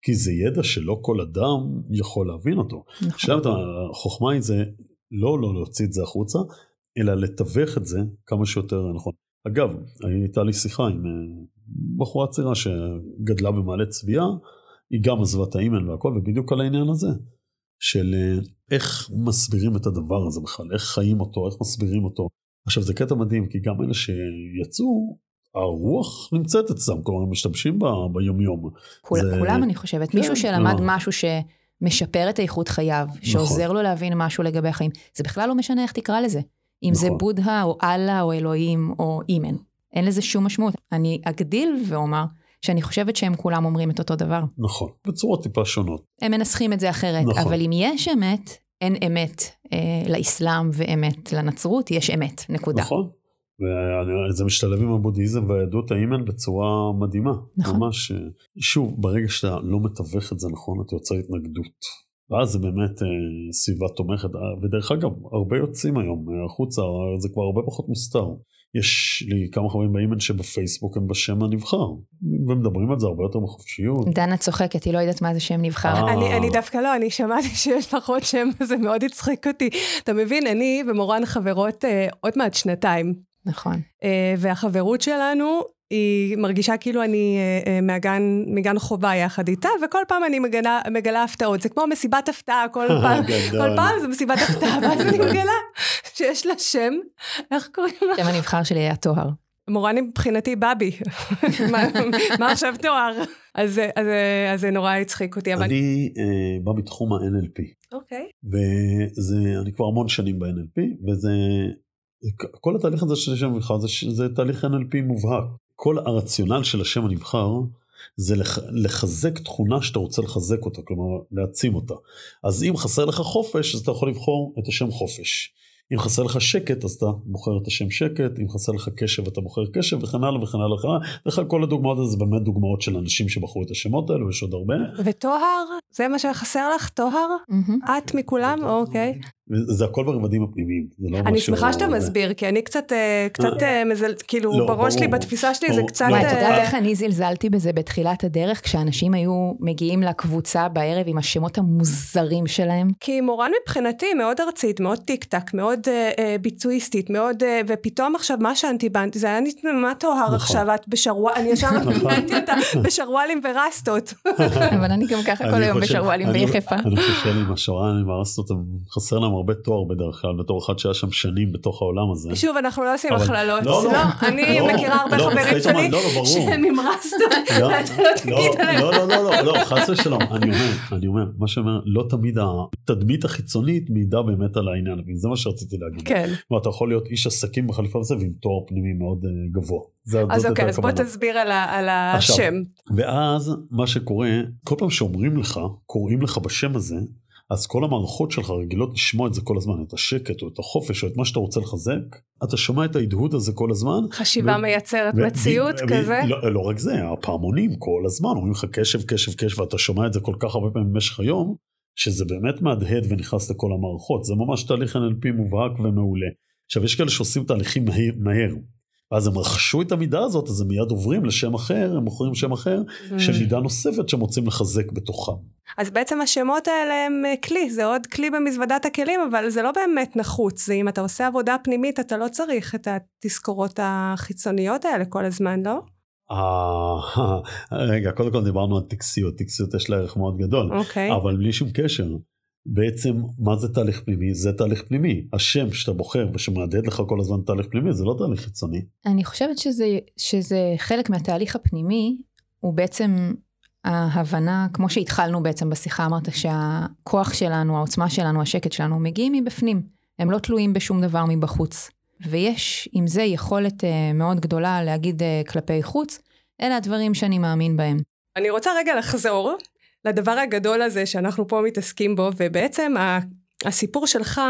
כי זה ידע שלא כל אדם יכול להבין אותו. נכון. עכשיו החוכמה היא זה לא לא להוציא את זה החוצה, אלא לתווך את זה כמה שיותר נכון. אגב, הייתה לי שיחה עם אה, בחורה צעירה שגדלה במעלה צביעה, היא גם עזבה את האימן והכל, ובדיוק על העניין הזה. של אה, איך מסבירים את הדבר הזה בכלל, איך חיים אותו, איך מסבירים אותו. עכשיו זה קטע מדהים, כי גם אלה שיצאו, הרוח נמצאת אצלם, כלומר הם משתמשים בה ביומיום. כול, זה... כולם אני חושבת, כן, מישהו שלמד לא. משהו שמשפר את איכות חייו, נכון. שעוזר לו להבין משהו לגבי החיים, זה בכלל לא משנה איך תקרא לזה. אם זה נכון. בודהה או אללה או אלוהים או אימן, אין לזה שום משמעות. אני אגדיל ואומר שאני חושבת שהם כולם אומרים את אותו דבר. נכון, בצורות טיפה שונות. הם מנסחים את זה אחרת, נכון. אבל אם יש אמת, אין אמת אה, לאסלאם ואמת לנצרות, יש אמת, נקודה. נכון. וזה משתלב עם הבודהיזם והיהדות האימן בצורה מדהימה. נכון. ממש, אה, שוב, ברגע שאתה לא מתווך את זה נכון, אתה יוצר התנגדות. ואז זה באמת אה, סביבה תומכת, אה, ודרך אגב, הרבה יוצאים היום אה, החוצה, אה, זה כבר הרבה פחות מוסתר. יש לי כמה חברים באימן שבפייסבוק הם בשם הנבחר, ומדברים על זה הרבה יותר בחופשיות. דנה צוחקת, היא לא יודעת מה זה שם נבחר. אה. אני, אני דווקא לא, אני שמעתי שיש לך עוד שם, זה מאוד הצחיק אותי. אתה מבין, אני ומורן חברות אה, עוד מעט שנתיים, נכון. אה, והחברות שלנו, היא מרגישה כאילו אני אה, אה, מהגן, מגן חובה יחד איתה, וכל פעם אני מגלה, מגלה הפתעות. זה כמו מסיבת הפתעה, כל (laughs) פעם. כל פעם זה מסיבת הפתעה, (laughs) ואז אני מגלה שיש לה שם, איך קוראים לה? שם הנבחר שלי היה טוהר. מורן מבחינתי בבי, (laughs) מה, מה עכשיו תואר? אז, זה- אז, אז זה נורא הצחיק אותי, אבל... אני אה, בא מתחום ה-NLP, אוקיי. וזה, אני כבר המון שנים ב-NLP, וזה, כל התהליך הזה של השם הנבחר זה, זה תהליך NLP מובהק. כל הרציונל של השם הנבחר זה לח, לחזק תכונה שאתה רוצה לחזק אותה, כלומר להעצים אותה. אז אם חסר לך חופש, אז אתה יכול לבחור את השם חופש. אם חסר לך שקט, אז אתה בוחר את השם שקט, אם חסר לך קשב, אתה בוחר קשב, וכן הלאה וכן הלאה וכן הלאה. דרך כלל כל הדוגמאות האלה זה באמת דוגמאות של אנשים שבחרו את השמות האלו, ויש עוד הרבה. וטוהר? זה מה שחסר לך? טוהר? מהמם. את מכולם? אוקיי. זה הכל ברבדים הפנימיים, זה לא אני משהו... שמחה שאתה מסביר, כי אני קצת, אה, קצת אה, מזל... כאילו, לא, בראש שלי. בתפיסה שלי, זה. קצת... לא, וואי, את אה, יודעת איך אני זלזלתי בזה בתחילת הדרך, כשאנשים היו מגיעים לקבוצה בערב עם השמות המוזרים שלהם? כי מורן מבחינתי מאוד ארצית, מאוד טיק טק, מאוד ביצועיסטית, מאוד, ופתאום עכשיו מה שהאנטי-בנטי, זה היה נשמע מה טוהר נכון. עכשיו, את בשרוואל, אני ישר (laughs) נכון. הבנתי אותה בשרוואלים ורסטות. אבל אני גם ככה (laughs) כל אני היום בשרוואלים אני- ביחפה. אני חושב השרואלים עם הרסטות, הם- חסר להם הרבה תואר בדרך כלל, בתור אחד שהיה שם שנים בתוך העולם הזה. שוב, אנחנו לא עושים הכללות. לא, לא. אני לא, מכירה הרבה לא, חברים שלי לא, לא, לא, ואתה לא תגיד עליהם. לא, לא, לא, לא, לא, חס ושלום, אני אומר, אני אומר, מה שאומר, לא תמיד התדמית החיצונית מעידה באמת על העניין, וזה מה שרציתי להגיד. כן. אתה יכול להיות איש עסקים בחליפה וזה, ועם תואר פנימי מאוד אה, גבוה. זה- אז אוקיי, אז בוא. תסביר על השם. ואז מה שקורה, כל פעם שאומרים לך, קוראים לך בשם הזה, אז כל המערכות שלך רגילות לשמוע את זה כל הזמן, את השקט או את החופש או את מה שאתה רוצה לחזק, אתה שומע את ההדהוד הזה כל הזמן. חשיבה ו- מייצרת ו- מציאות ו- כזה. לא, לא רק זה, הפעמונים כל הזמן אומרים לך קשב, קשב, קשב, ואתה שומע את זה כל כך הרבה פעמים במשך היום, שזה באמת מהדהד ונכנס לכל המערכות. זה ממש תהליך NLP מובהק ומעולה. עכשיו, יש כאלה שעושים תהליכים מהיר, מהר. ואז הם רכשו את המידה הזאת, אז הם מיד עוברים לשם אחר, הם מוכרים שם אחר, Mm. של מידה נוספת שהם רוצים לחזק בתוכם. אז בעצם השמות האלה הם אה, כלי, זה עוד כלי במזוודת הכלים, אבל זה לא באמת נחוץ. זה אם אתה עושה עבודה פנימית, אתה לא צריך את התזכורות החיצוניות האלה כל הזמן, לא? אה, (laughs) רגע, קודם כל דיברנו על טקסיות, טקסיות יש לה ערך מאוד גדול, אוקיי. אבל בלי שום קשר. בעצם, מה זה תהליך פנימי? זה תהליך פנימי. השם שאתה בוחר ושמהדהד לך כל הזמן תהליך פנימי, זה לא תהליך חיצוני. אני חושבת שזה, שזה חלק מהתהליך הפנימי, הוא בעצם ההבנה, כמו שהתחלנו בעצם בשיחה, אמרת שהכוח שלנו, העוצמה שלנו, השקט שלנו, מגיעים מבפנים. הם לא תלויים בשום דבר מבחוץ. ויש עם זה יכולת אה, מאוד גדולה להגיד אה, כלפי חוץ, אלה הדברים שאני מאמין בהם. אני רוצה רגע לחזור לדבר הגדול הזה שאנחנו פה מתעסקים בו, ובעצם הסיפור שלך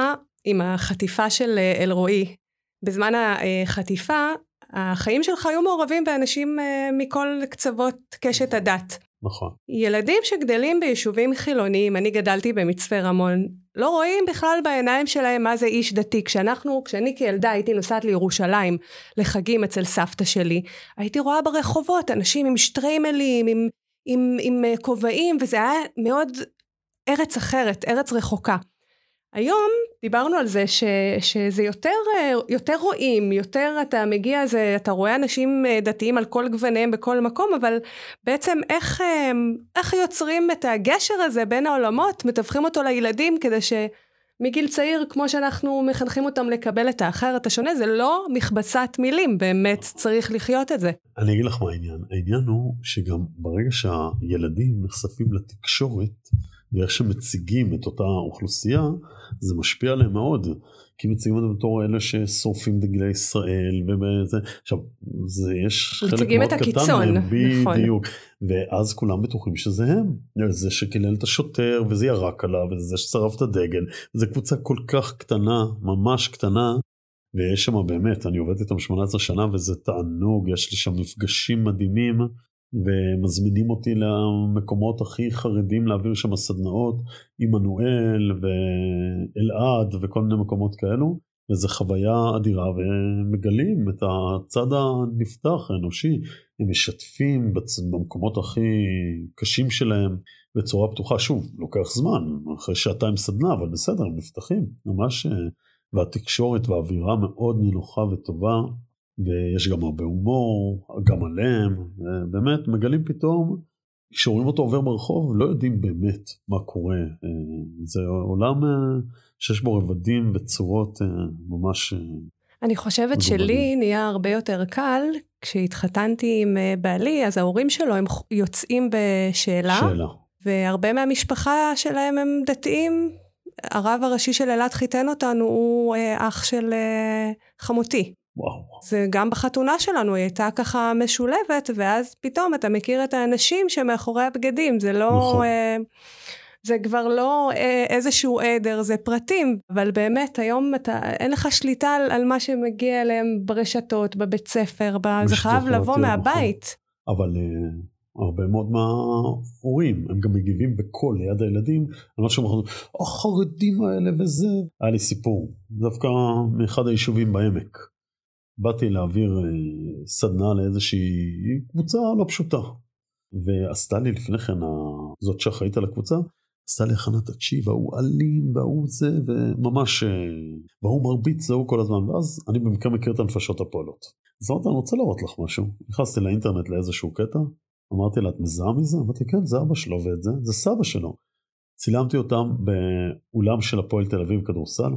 עם החטיפה של אה, אלרועי, בזמן החטיפה, החיים שלך היו מעורבים באנשים אה, מכל קצוות קשת הדת. נכון. ילדים שגדלים ביישובים חילוניים, אני גדלתי במצפה רמון, לא רואים בכלל בעיניים שלהם מה זה איש דתי. כשאנחנו, כשאני כילדה הייתי נוסעת לירושלים לחגים אצל סבתא שלי, הייתי רואה ברחובות אנשים עם שטריימלים, עם, עם, עם אה, כובעים, וזה היה מאוד ארץ אחרת, ארץ רחוקה. היום דיברנו על זה ש, שזה יותר, יותר רואים, יותר אתה מגיע, זה, אתה רואה אנשים דתיים על כל גווניהם בכל מקום, אבל בעצם איך, איך יוצרים את הגשר הזה בין העולמות, מתווכים אותו לילדים כדי ש... מגיל צעיר, כמו שאנחנו מחנכים אותם לקבל את האחר, את השונה, זה לא מכבסת מילים, באמת צריך לחיות את זה. אני אגיד לך מה העניין. העניין הוא שגם ברגע שהילדים נחשפים לתקשורת, ואיך שמציגים את אותה אוכלוסייה, זה משפיע עליהם מאוד. כי מציגים אותם בתור אלה ששורפים דגלי ישראל וזה, עכשיו, זה יש חלק מאוד קטן מהם, נכון. בדיוק, ואז כולם בטוחים שזה הם, זה שקילל את השוטר וזה ירק עליו וזה ששרף את הדגל, זו קבוצה כל כך קטנה, ממש קטנה, ויש שם באמת, אני עובד איתם 18 שנה וזה תענוג, יש לי שם מפגשים מדהימים. ומזמינים אותי למקומות הכי חרדים להעביר שם סדנאות, עמנואל ואלעד וכל מיני מקומות כאלו, וזו חוויה אדירה ומגלים את הצד הנפתח האנושי, הם משתפים במקומות הכי קשים שלהם בצורה פתוחה, שוב, לוקח זמן, אחרי שעתיים סדנה, אבל בסדר, הם נפתחים, ממש, והתקשורת והאווירה מאוד נינוחה וטובה. ויש גם הרבה הומור, גם עליהם, באמת מגלים פתאום, כשרואים אותו עובר ברחוב, לא יודעים באמת מה קורה. זה עולם אה, שיש בו רבדים וצורות אה, ממש... אה, אני חושבת שלי נהיה הרבה יותר קל, כשהתחתנתי עם בעלי, אז ההורים שלו הם יוצאים בשאלה. שאלה. והרבה מהמשפחה שלהם הם דתיים. הרב הראשי של אילת חיתן אותנו, הוא אח של חמותי. וואו. זה גם בחתונה שלנו, היא הייתה ככה משולבת, ואז פתאום אתה מכיר את האנשים שמאחורי הבגדים, זה לא... נכון. אה, זה כבר לא אה, איזשהו עדר, זה פרטים, אבל באמת היום אתה, אין לך שליטה על, על מה שמגיע אליהם ברשתות, בבית ספר, זה חייב לבוא נכון. מהבית. אבל uh, הרבה מאוד מההורים, הם גם מגיבים בקול ליד הילדים, אני לא שומע, החרדים האלה וזה. היה לי סיפור, דווקא מאחד היישובים בעמק. באתי להעביר אה, סדנה לאיזושהי קבוצה לא פשוטה. ועשתה לי לפני כן, זאת שאחראית על הקבוצה, עשתה לי הכנה, תקשיב, ההוא אלים וההוא זה, וממש, אה, והוא מרביץ, והוא כל הזמן, ואז אני במקרה מכיר את הנפשות הפועלות. אז אמרתי, אני רוצה להראות לך משהו. נכנסתי לאינטרנט לאיזשהו קטע, אמרתי לה, את מזהה מזה? אמרתי, כן, זה אבא שלו ואת זה, זה סבא שלו. צילמתי אותם באולם של הפועל תל אביב כדורסל,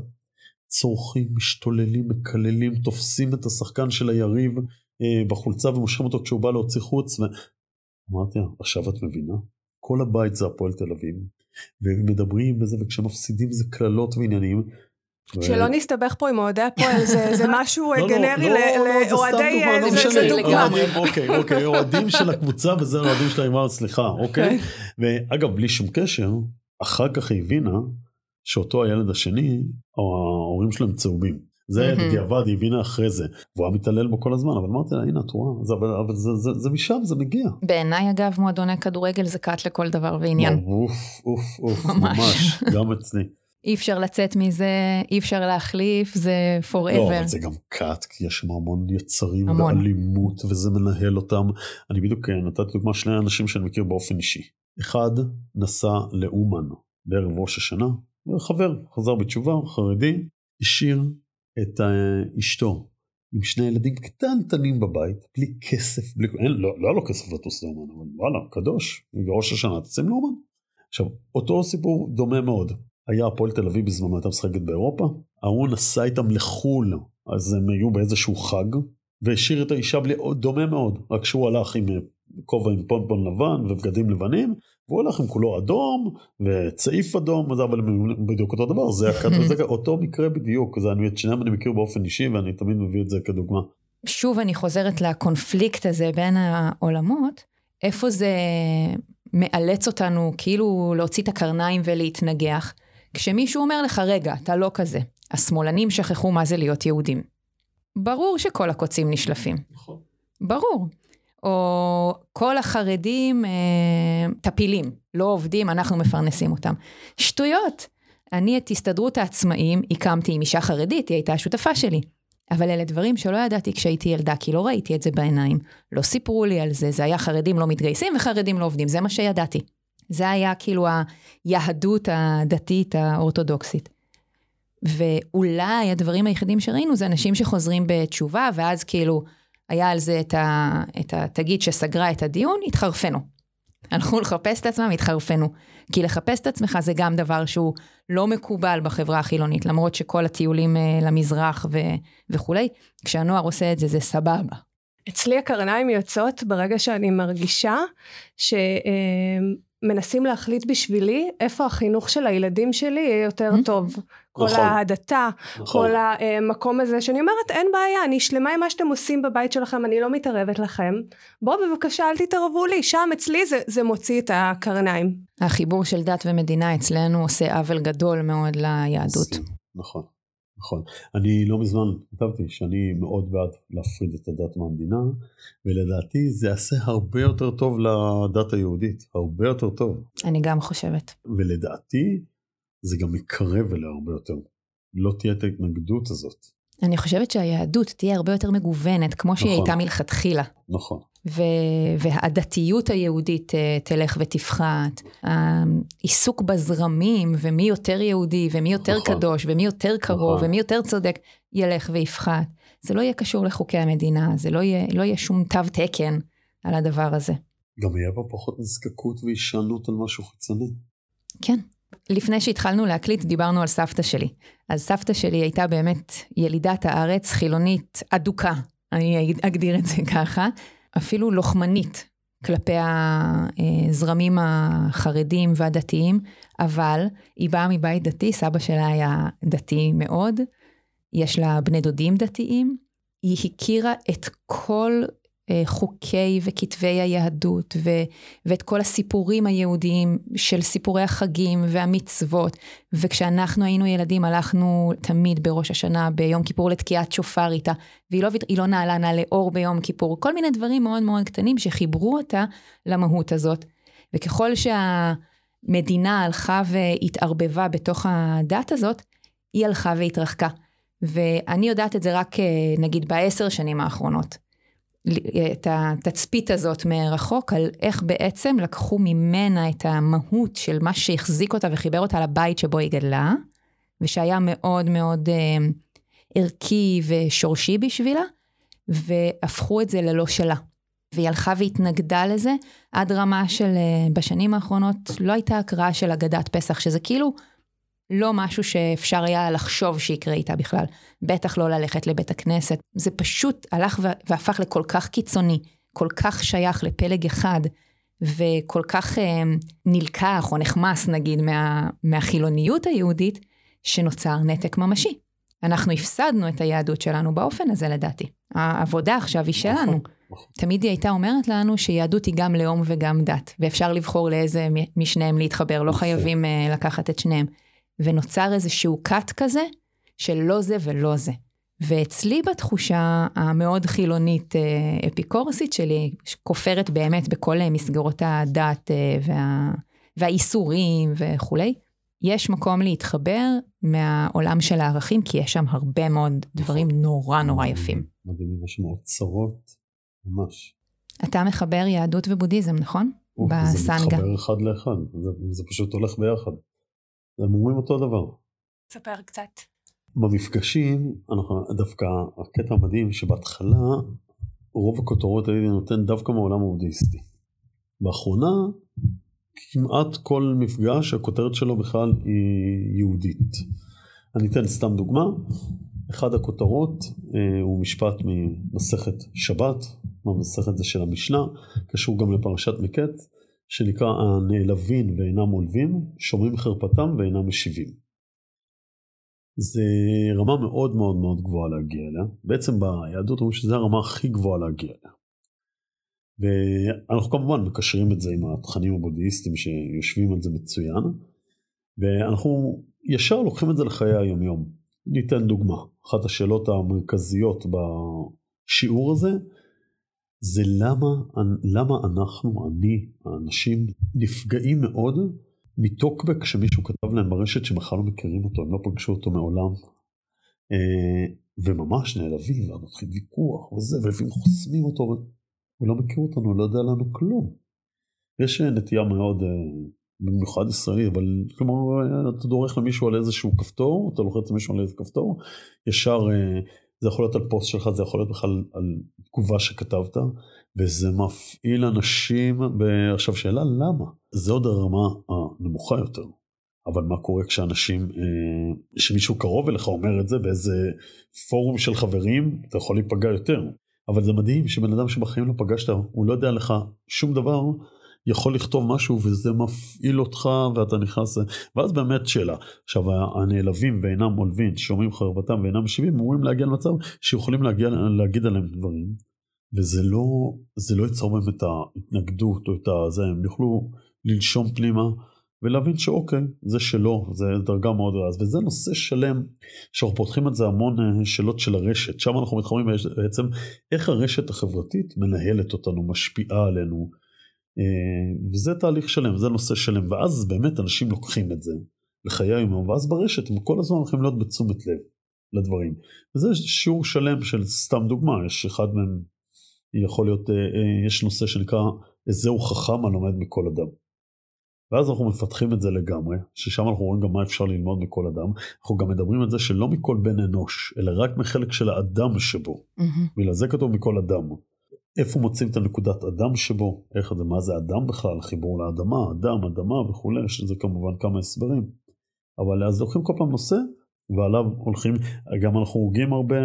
צורכים, משתוללים, מקללים, תופסים את השחקן של היריב אה, בחולצה ומושכים אותו כשהוא בא להוציא חוץ. אמרתי עכשיו את מבינה? כל הבית זה הפועל תל אביב, ומדברים בזה, וכשמפסידים זה קללות ועניינים. שלא נסתבך פה עם אוהדי הפועל, זה (laughs) משהו לא, לא, גנרי לא, לאוהדי... זה דוגמה. אוקיי, אוקיי, אוהדים של הקבוצה וזה אוהדים של האימהות, סליחה, אוקיי? כן. ואגב, בלי שום קשר, אחר כך היא הבינה שאותו הילד השני, או ההורים שלו הם צהובים. זה בדיעבד, היא הבינה אחרי זה, והוא היה מתעלל בו כל הזמן, אבל אמרתי לה, הנה את רואה, זה, אבל זה, זה, זה משם, זה מגיע. בעיניי אגב, מועדוני כדורגל זה cult לכל דבר ועניין. אוף, אוף, אוף, ממש, גם אצלי. אי אפשר לצאת מזה, אי אפשר להחליף, זה forever. לא, אבל זה גם cult, כי יש שם המון יצרים המון. ואלימות, וזה מנהל אותם. אני בדיוק אה, נתתי דוגמה שני אנשים שאני מכיר באופן אישי. אחד נסע לאומן בערב ראש השנה, חבר, חזר בתשובה, חרדי, השאיר את אשתו עם שני ילדים קטנטנים בבית, בלי כסף, בלי, אין, לא, לא היה לו כסף לטוס לאומן, אבל וואלה, קדוש, בראש השנה תצאים לאומן. עכשיו, אותו סיפור דומה מאוד. היה הפועל תל אביב בזמנו הייתה משחקת באירופה, ההוא נסע איתם לחו"ל, אז הם היו באיזשהו חג, והשאיר את האישה בלי, דומה מאוד, רק שהוא הלך עם כובע עם פונפון לבן ובגדים לבנים, והוא הולך עם כולו אדום וצעיף אדום, זה אבל בדיוק אותו דבר, זה הכת וזה (laughs) אותו מקרה בדיוק, זה אני את שניהם אני מכיר באופן אישי ואני תמיד מביא את זה כדוגמה. שוב אני חוזרת לקונפליקט הזה בין העולמות, איפה זה מאלץ אותנו כאילו להוציא את הקרניים ולהתנגח, כשמישהו אומר לך, רגע, אתה לא כזה, השמאלנים שכחו מה זה להיות יהודים. ברור שכל הקוצים נשלפים. נכון. ברור. או כל החרדים אה, טפילים, לא עובדים, אנחנו מפרנסים אותם. שטויות. אני את הסתדרות העצמאים הקמתי עם אישה חרדית, היא הייתה השותפה שלי. אבל אלה דברים שלא ידעתי כשהייתי ילדה, כי לא ראיתי את זה בעיניים. לא סיפרו לי על זה, זה היה חרדים לא מתגייסים וחרדים לא עובדים, זה מה שידעתי. זה היה כאילו היהדות הדתית האורתודוקסית. ואולי הדברים היחידים שראינו זה אנשים שחוזרים בתשובה, ואז כאילו היה על זה את, ה, את התגיד שסגרה את הדיון, התחרפנו. הלכו לחפש את עצמם, התחרפנו. כי לחפש את עצמך זה גם דבר שהוא לא מקובל בחברה החילונית, למרות שכל הטיולים אה, למזרח ו, וכולי, כשהנוער עושה את זה, זה סבבה. אצלי הקרניים יוצאות ברגע שאני מרגישה שמנסים להחליט בשבילי איפה החינוך של הילדים שלי יהיה יותר mm-hmm. טוב. כל נכון. ההדתה, נכון. כל המקום הזה שאני אומרת אין בעיה, אני שלמה עם מה שאתם עושים בבית שלכם, אני לא מתערבת לכם. בואו בבקשה אל תתערבו לי, שם אצלי זה, זה מוציא את הקרניים. החיבור של דת ומדינה אצלנו עושה עוול גדול מאוד ליהדות. נכון. נכון. אני לא מזמן כתבתי שאני מאוד בעד להפריד את הדת מהמדינה, ולדעתי זה יעשה הרבה יותר טוב לדת היהודית, הרבה יותר טוב. אני גם חושבת. ולדעתי זה גם מקרב אליה הרבה יותר. לא תהיה את ההתנגדות הזאת. אני חושבת שהיהדות תהיה הרבה יותר מגוונת, כמו נכון. שהיא הייתה מלכתחילה. נכון. ו- והדתיות היהודית uh, תלך ותפחת. העיסוק בזרמים, ומי יותר יהודי, ומי יותר נכון. קדוש, ומי יותר קרוב, נכון. ומי יותר צודק, ילך ויפחת. זה לא יהיה קשור לחוקי המדינה, זה לא יהיה, לא יהיה שום תו תקן על הדבר הזה. גם יהיה פה פחות נזקקות והישענות על משהו חיצוני. כן. לפני שהתחלנו להקליט דיברנו על סבתא שלי. אז סבתא שלי הייתה באמת ילידת הארץ, חילונית אדוקה, אני אגדיר את זה ככה. אפילו לוחמנית כלפי הזרמים החרדים והדתיים, אבל היא באה מבית דתי, סבא שלה היה דתי מאוד, יש לה בני דודים דתיים, היא הכירה את כל חוקי וכתבי היהדות ו, ואת כל הסיפורים היהודיים של סיפורי החגים והמצוות. וכשאנחנו היינו ילדים הלכנו תמיד בראש השנה ביום כיפור לתקיעת שופר איתה, והיא לא, לא נעלה נעלי אור ביום כיפור, כל מיני דברים מאוד מאוד קטנים שחיברו אותה למהות הזאת. וככל שהמדינה הלכה והתערבבה בתוך הדת הזאת, היא הלכה והתרחקה. ואני יודעת את זה רק אה, נגיד בעשר שנים האחרונות. את התצפית הזאת מרחוק, על איך בעצם לקחו ממנה את המהות של מה שהחזיק אותה וחיבר אותה לבית שבו היא גדלה, ושהיה מאוד מאוד אה, ערכי ושורשי בשבילה, והפכו את זה ללא שלה. והיא הלכה והתנגדה לזה עד רמה של, אה, בשנים האחרונות, לא הייתה הקראה של אגדת פסח, שזה כאילו לא משהו שאפשר היה לחשוב שיקרה איתה בכלל. בטח לא ללכת לבית הכנסת. זה פשוט הלך והפך לכל כך קיצוני, כל כך שייך לפלג אחד, וכל כך אה, נלקח או נחמס נגיד מה, מהחילוניות היהודית, שנוצר נתק ממשי. אנחנו הפסדנו את היהדות שלנו באופן הזה לדעתי. העבודה עכשיו היא שלנו. נכון, נכון. תמיד היא הייתה אומרת לנו שיהדות היא גם לאום וגם דת, ואפשר לבחור לאיזה משניהם להתחבר, לא חייבים uh, לקחת את שניהם. ונוצר איזשהו cut כזה של לא זה ולא זה. ואצלי בתחושה המאוד חילונית אה, אפיקורסית שלי, כופרת באמת בכל מסגרות הדת אה, וה, והאיסורים וכולי, יש מקום להתחבר מהעולם של הערכים, כי יש שם הרבה מאוד דברים נורא נורא יפים. מדהים, יש שם אוצרות, ממש. אתה מחבר יהדות ובודהיזם, נכון? בסנגה. זה מתחבר אחד לאחד, זה, זה פשוט הולך ביחד. הם אומרים אותו דבר. ספר קצת. במפגשים, אנחנו דווקא, הקטע המדהים שבהתחלה רוב הכותרות האלה נותן דווקא מהעולם הבודהיסטי. באחרונה, כמעט כל מפגש, הכותרת שלו בכלל היא יהודית. אני אתן סתם דוגמה, אחד הכותרות אה, הוא משפט ממסכת שבת, המסכת זה של המשנה, קשור גם לפרשת מקץ, שנקרא הנעלבים ואינם עולבים, שומרים חרפתם ואינם משיבים. זה רמה מאוד מאוד מאוד גבוהה להגיע אליה. בעצם ביהדות אומרים שזו הרמה הכי גבוהה להגיע אליה. ואנחנו כמובן מקשרים את זה עם התכנים הבודהיסטיים שיושבים על זה מצוין, ואנחנו ישר לוקחים את זה לחיי היומיום. ניתן דוגמה. אחת השאלות המרכזיות בשיעור הזה זה למה, למה אנחנו, אני, האנשים, נפגעים מאוד מטוקבק שמישהו כתב להם ברשת שבכלל לא מכירים אותו, הם לא פגשו אותו מעולם. אה, וממש נעלבים, ומתחיל ויכוח וזה, ולפעמים חוסמים אותו, הוא לא מכיר אותנו, לא יודע לנו כלום. יש נטייה מאוד אה, במיוחד ישראלי, אבל כלומר אתה דורך למישהו על איזשהו כפתור, אתה לוחץ למישהו על איזה כפתור, ישר אה, זה יכול להיות על פוסט שלך, זה יכול להיות בכלל על תגובה שכתבת, וזה מפעיל אנשים, עכשיו שאלה למה? זה עוד הרמה הנמוכה יותר. אבל מה קורה כשאנשים, אה, שמישהו קרוב אליך אומר את זה באיזה פורום של חברים, אתה יכול להיפגע יותר. אבל זה מדהים שבן אדם שבחיים לא פגשת, הוא לא יודע לך שום דבר, יכול לכתוב משהו וזה מפעיל אותך ואתה נכנס, ואז באמת שאלה. עכשיו הנעלבים ואינם עולבים, שומעים חרבתם ואינם משיבים, אמורים להגיע למצב שיכולים להגיע, להגיד עליהם דברים, וזה לא, זה לא ייצור בהם את ההתנגדות או את הזה, הם יוכלו לנשום פנימה. ולהבין שאוקיי, זה שלו, זה דרגה מאוד רעה. וזה נושא שלם, שאנחנו פותחים את זה המון אה, שאלות של הרשת, שם אנחנו מתחברים בעצם איך הרשת החברתית מנהלת אותנו, משפיעה עלינו. אה, וזה תהליך שלם, זה נושא שלם, ואז באמת אנשים לוקחים את זה לחיי היום, ואז ברשת הם כל הזמן הולכים להיות בתשומת לב לדברים. וזה שיעור שלם של סתם דוגמה, יש אחד מהם, יכול להיות, אה, יש נושא שנקרא, זהו חכם הלומד מכל אדם. ואז אנחנו מפתחים את זה לגמרי, ששם אנחנו רואים גם מה אפשר ללמוד מכל אדם. אנחנו גם מדברים על זה שלא מכל בן אנוש, אלא רק מחלק של האדם שבו. Mm-hmm. ולזה כתוב מכל אדם. איפה מוצאים את הנקודת אדם שבו, איך זה, מה זה אדם בכלל, חיבור לאדמה, אדם, אדמה וכולי, יש לזה כמובן כמה הסברים. אבל אז לוקחים כל פעם נושא, ועליו הולכים, גם אנחנו הורגים הרבה,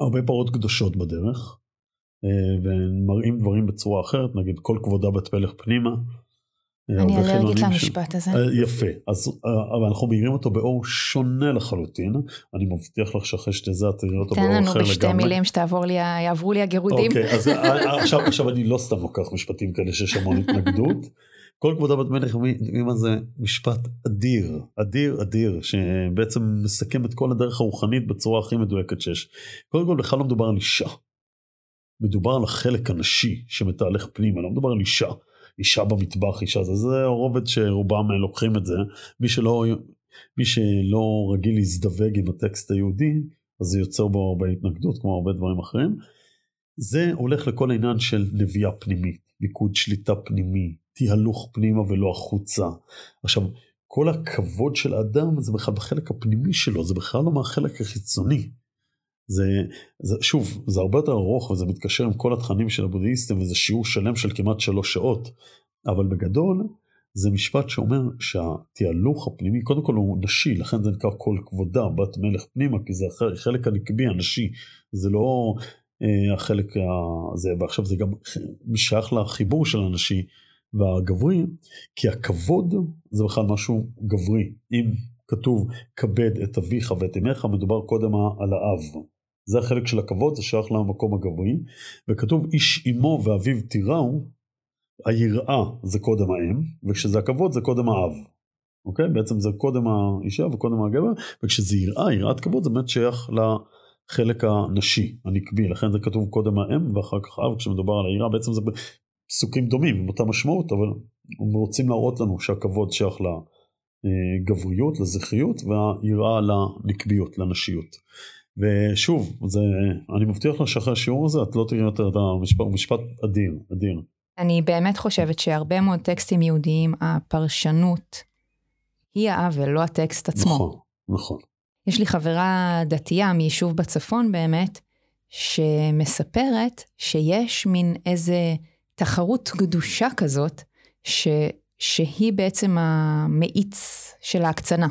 הרבה פרות קדושות בדרך, אה, ומראים דברים בצורה אחרת, נגיד כל כבודה בת פלך פנימה. אני אלרגית למשפט הזה. אה, יפה, אז אה, אבל אנחנו מאירים אותו באור שונה לחלוטין. אני מבטיח לך שאחרי שתזה את תראי אותו באור אחר לגמרי. תן לנו בשתי מילים שיעברו לי הגירודים. אוקיי, אז אה, עכשיו, עכשיו אני לא סתם לוקח משפטים כאלה שיש המון התנגדות. כל כבודה בת מלך מה זה משפט אדיר, אדיר אדיר, שבעצם מסכם את כל הדרך הרוחנית בצורה הכי מדויקת שיש. קודם כל בכלל לא מדובר על אישה. מדובר על החלק הנשי שמתהלך פנימה, לא מדובר על אישה. אישה במטבח, אישה זה, זה הרובד שרובם לוקחים את זה. מי שלא, מי שלא רגיל להזדווג עם הטקסט היהודי, אז זה יוצר בו הרבה התנגדות, כמו הרבה דברים אחרים. זה הולך לכל העניין של נביאה פנימית, ליכוד שליטה פנימי, תהלוך פנימה ולא החוצה. עכשיו, כל הכבוד של האדם זה בכלל בחלק הפנימי שלו, זה בכלל לא מהחלק החיצוני. זה, זה שוב זה הרבה יותר ארוך וזה מתקשר עם כל התכנים של הבודהיסטים וזה שיעור שלם של כמעט שלוש שעות. אבל בגדול זה משפט שאומר שהתהלוך הפנימי קודם כל הוא נשי לכן זה נקרא כל כבודה בת מלך פנימה כי זה החלק הנקבי הנשי. זה לא אה, החלק הזה ועכשיו זה גם שייך לחיבור של הנשי והגברי כי הכבוד זה בכלל משהו גברי. אם כתוב כבד את אביך ואת אמך מדובר קודם על האב. זה החלק של הכבוד, זה שייך למקום הגברי, וכתוב איש אמו ואביו תיראו, היראה זה קודם האם, וכשזה הכבוד זה קודם האב. אוקיי? בעצם זה קודם האישה וקודם הגבר, וכשזה יראה, יראת כבוד זה באמת שייך לחלק הנשי, הנקבי, לכן זה כתוב קודם האם ואחר כך אב, כשמדובר על היראה, בעצם זה פסוקים דומים, עם אותה משמעות, אבל הם רוצים להראות לנו שהכבוד שייך לגבריות, לזכריות, והיראה לנקביות, לנשיות. ושוב, זה, אני מבטיח לך שאחרי השיעור הזה את לא תראי יותר את המשפט, הוא משפט אדיר, אדיר. אני באמת חושבת שהרבה מאוד טקסטים יהודיים, הפרשנות היא העוול, לא הטקסט עצמו. נכון, נכון. יש לי חברה דתייה מיישוב בצפון באמת, שמספרת שיש מין איזה תחרות קדושה כזאת, ש, שהיא בעצם המאיץ של ההקצנה.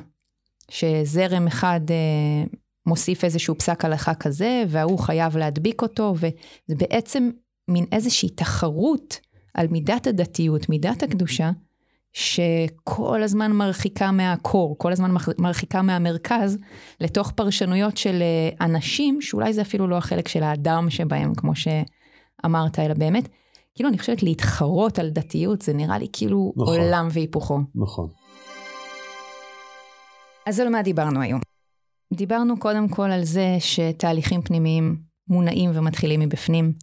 שזרם אחד אה, מוסיף איזשהו פסק הלכה כזה, וההוא חייב להדביק אותו, וזה בעצם מין איזושהי תחרות על מידת הדתיות, מידת הקדושה, שכל הזמן מרחיקה מהקור, כל הזמן מרחיקה מהמרכז, לתוך פרשנויות של אה, אנשים, שאולי זה אפילו לא החלק של האדם שבהם, כמו שאמרת, אלא באמת, כאילו אני חושבת להתחרות על דתיות, זה נראה לי כאילו נכון, עולם והיפוכו. נכון. אז על מה דיברנו היום? דיברנו קודם כל על זה שתהליכים פנימיים מונעים ומתחילים מבפנים,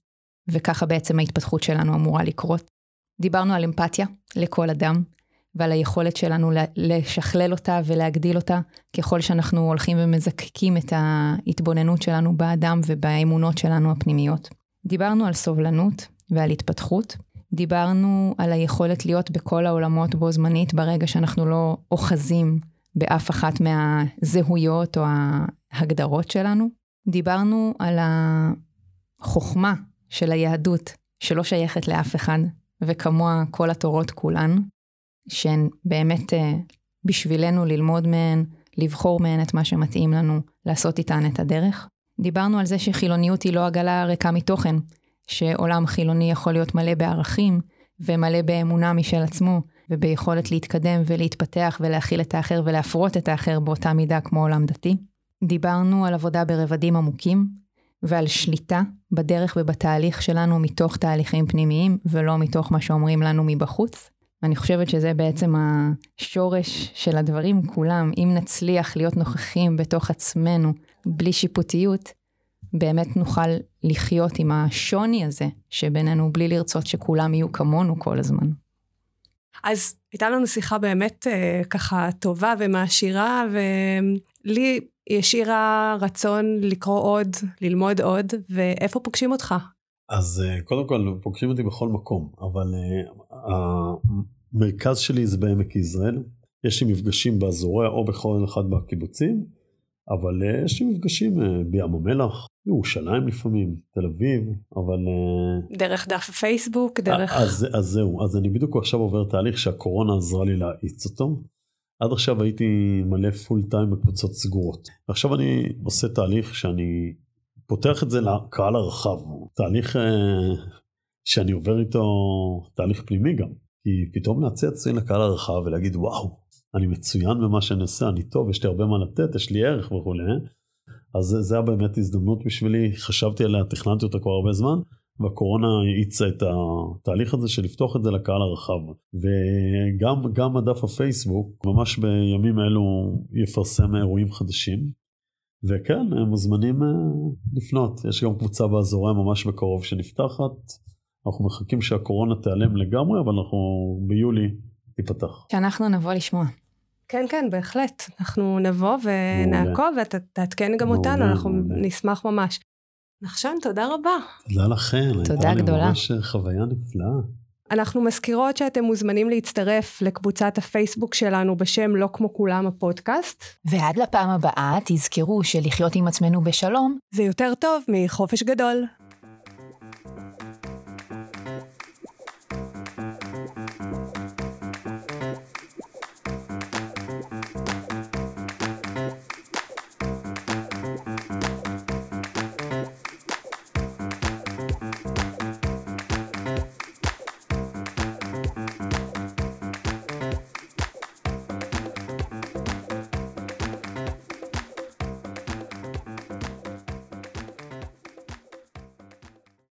וככה בעצם ההתפתחות שלנו אמורה לקרות. דיברנו על אמפתיה לכל אדם, ועל היכולת שלנו לשכלל אותה ולהגדיל אותה, ככל שאנחנו הולכים ומזקקים את ההתבוננות שלנו באדם ובאמונות שלנו הפנימיות. דיברנו על סובלנות ועל התפתחות. דיברנו על היכולת להיות בכל העולמות בו זמנית ברגע שאנחנו לא אוחזים באף אחת מהזהויות או ההגדרות שלנו. דיברנו על החוכמה של היהדות, שלא שייכת לאף אחד, וכמוה כל התורות כולן, שהן באמת אה, בשבילנו ללמוד מהן, לבחור מהן את מה שמתאים לנו, לעשות איתן את הדרך. דיברנו על זה שחילוניות היא לא עגלה ריקה מתוכן, שעולם חילוני יכול להיות מלא בערכים ומלא באמונה משל עצמו, וביכולת להתקדם ולהתפתח ולהכיל את האחר ולהפרות את האחר באותה מידה כמו עולם דתי. דיברנו על עבודה ברבדים עמוקים, ועל שליטה בדרך ובתהליך שלנו מתוך תהליכים פנימיים, ולא מתוך מה שאומרים לנו מבחוץ. אני חושבת שזה בעצם השורש של הדברים כולם. אם נצליח להיות נוכחים בתוך עצמנו בלי שיפוטיות, באמת נוכל לחיות עם השוני הזה שבינינו בלי לרצות שכולם יהיו כמונו כל הזמן. אז הייתה לנו שיחה באמת אה, ככה טובה ומעשירה, ולי היא השאירה רצון לקרוא עוד, ללמוד עוד, ואיפה פוגשים אותך? אז אה, קודם כל פוגשים אותי בכל מקום, אבל אה, המרכז שלי זה בעמק יזרעאל. יש לי מפגשים באזוריה או בכל אחד מהקיבוצים, אבל uh, יש לי מפגשים uh, בים המלח, ירושלים לפעמים, תל אביב, אבל... Uh, דרך דף הפייסבוק, דרך... אז, אז זהו, אז אני בדיוק עכשיו עובר תהליך שהקורונה עזרה לי להאיץ אותו. עד עכשיו הייתי מלא פול טיים בקבוצות סגורות. עכשיו אני עושה תהליך שאני פותח את זה לקהל הרחב, תהליך שאני עובר איתו, תהליך פנימי גם. כי פתאום להציע עצמי לקהל הרחב ולהגיד וואו, אני מצוין במה שאני עושה, אני טוב, יש לי הרבה מה לתת, יש לי ערך וכולי. אז זה, זה היה באמת הזדמנות בשבילי, חשבתי עליה, תכננתי אותה כבר הרבה זמן, והקורונה האיצה את התהליך הזה של לפתוח את זה לקהל הרחב. וגם הדף הפייסבוק, ממש בימים אלו יפרסם אירועים חדשים. וכן, הם מוזמנים אה, לפנות. יש גם קבוצה באזורי ממש בקרוב שנפתחת. אנחנו מחכים שהקורונה תיעלם לגמרי, אבל אנחנו ביולי תיפתח. שאנחנו נבוא לשמוע. כן, כן, בהחלט. אנחנו נבוא ונעקוב ותעדכן גם אותנו, אנחנו נשמח ממש. נחשון, תודה רבה. תודה לכם. תודה גדולה. הייתה לי ממש חוויה נפלאה. אנחנו מזכירות שאתם מוזמנים להצטרף לקבוצת הפייסבוק שלנו בשם לא כמו כולם הפודקאסט. ועד לפעם הבאה תזכרו שלחיות עם עצמנו בשלום זה יותר טוב מחופש גדול.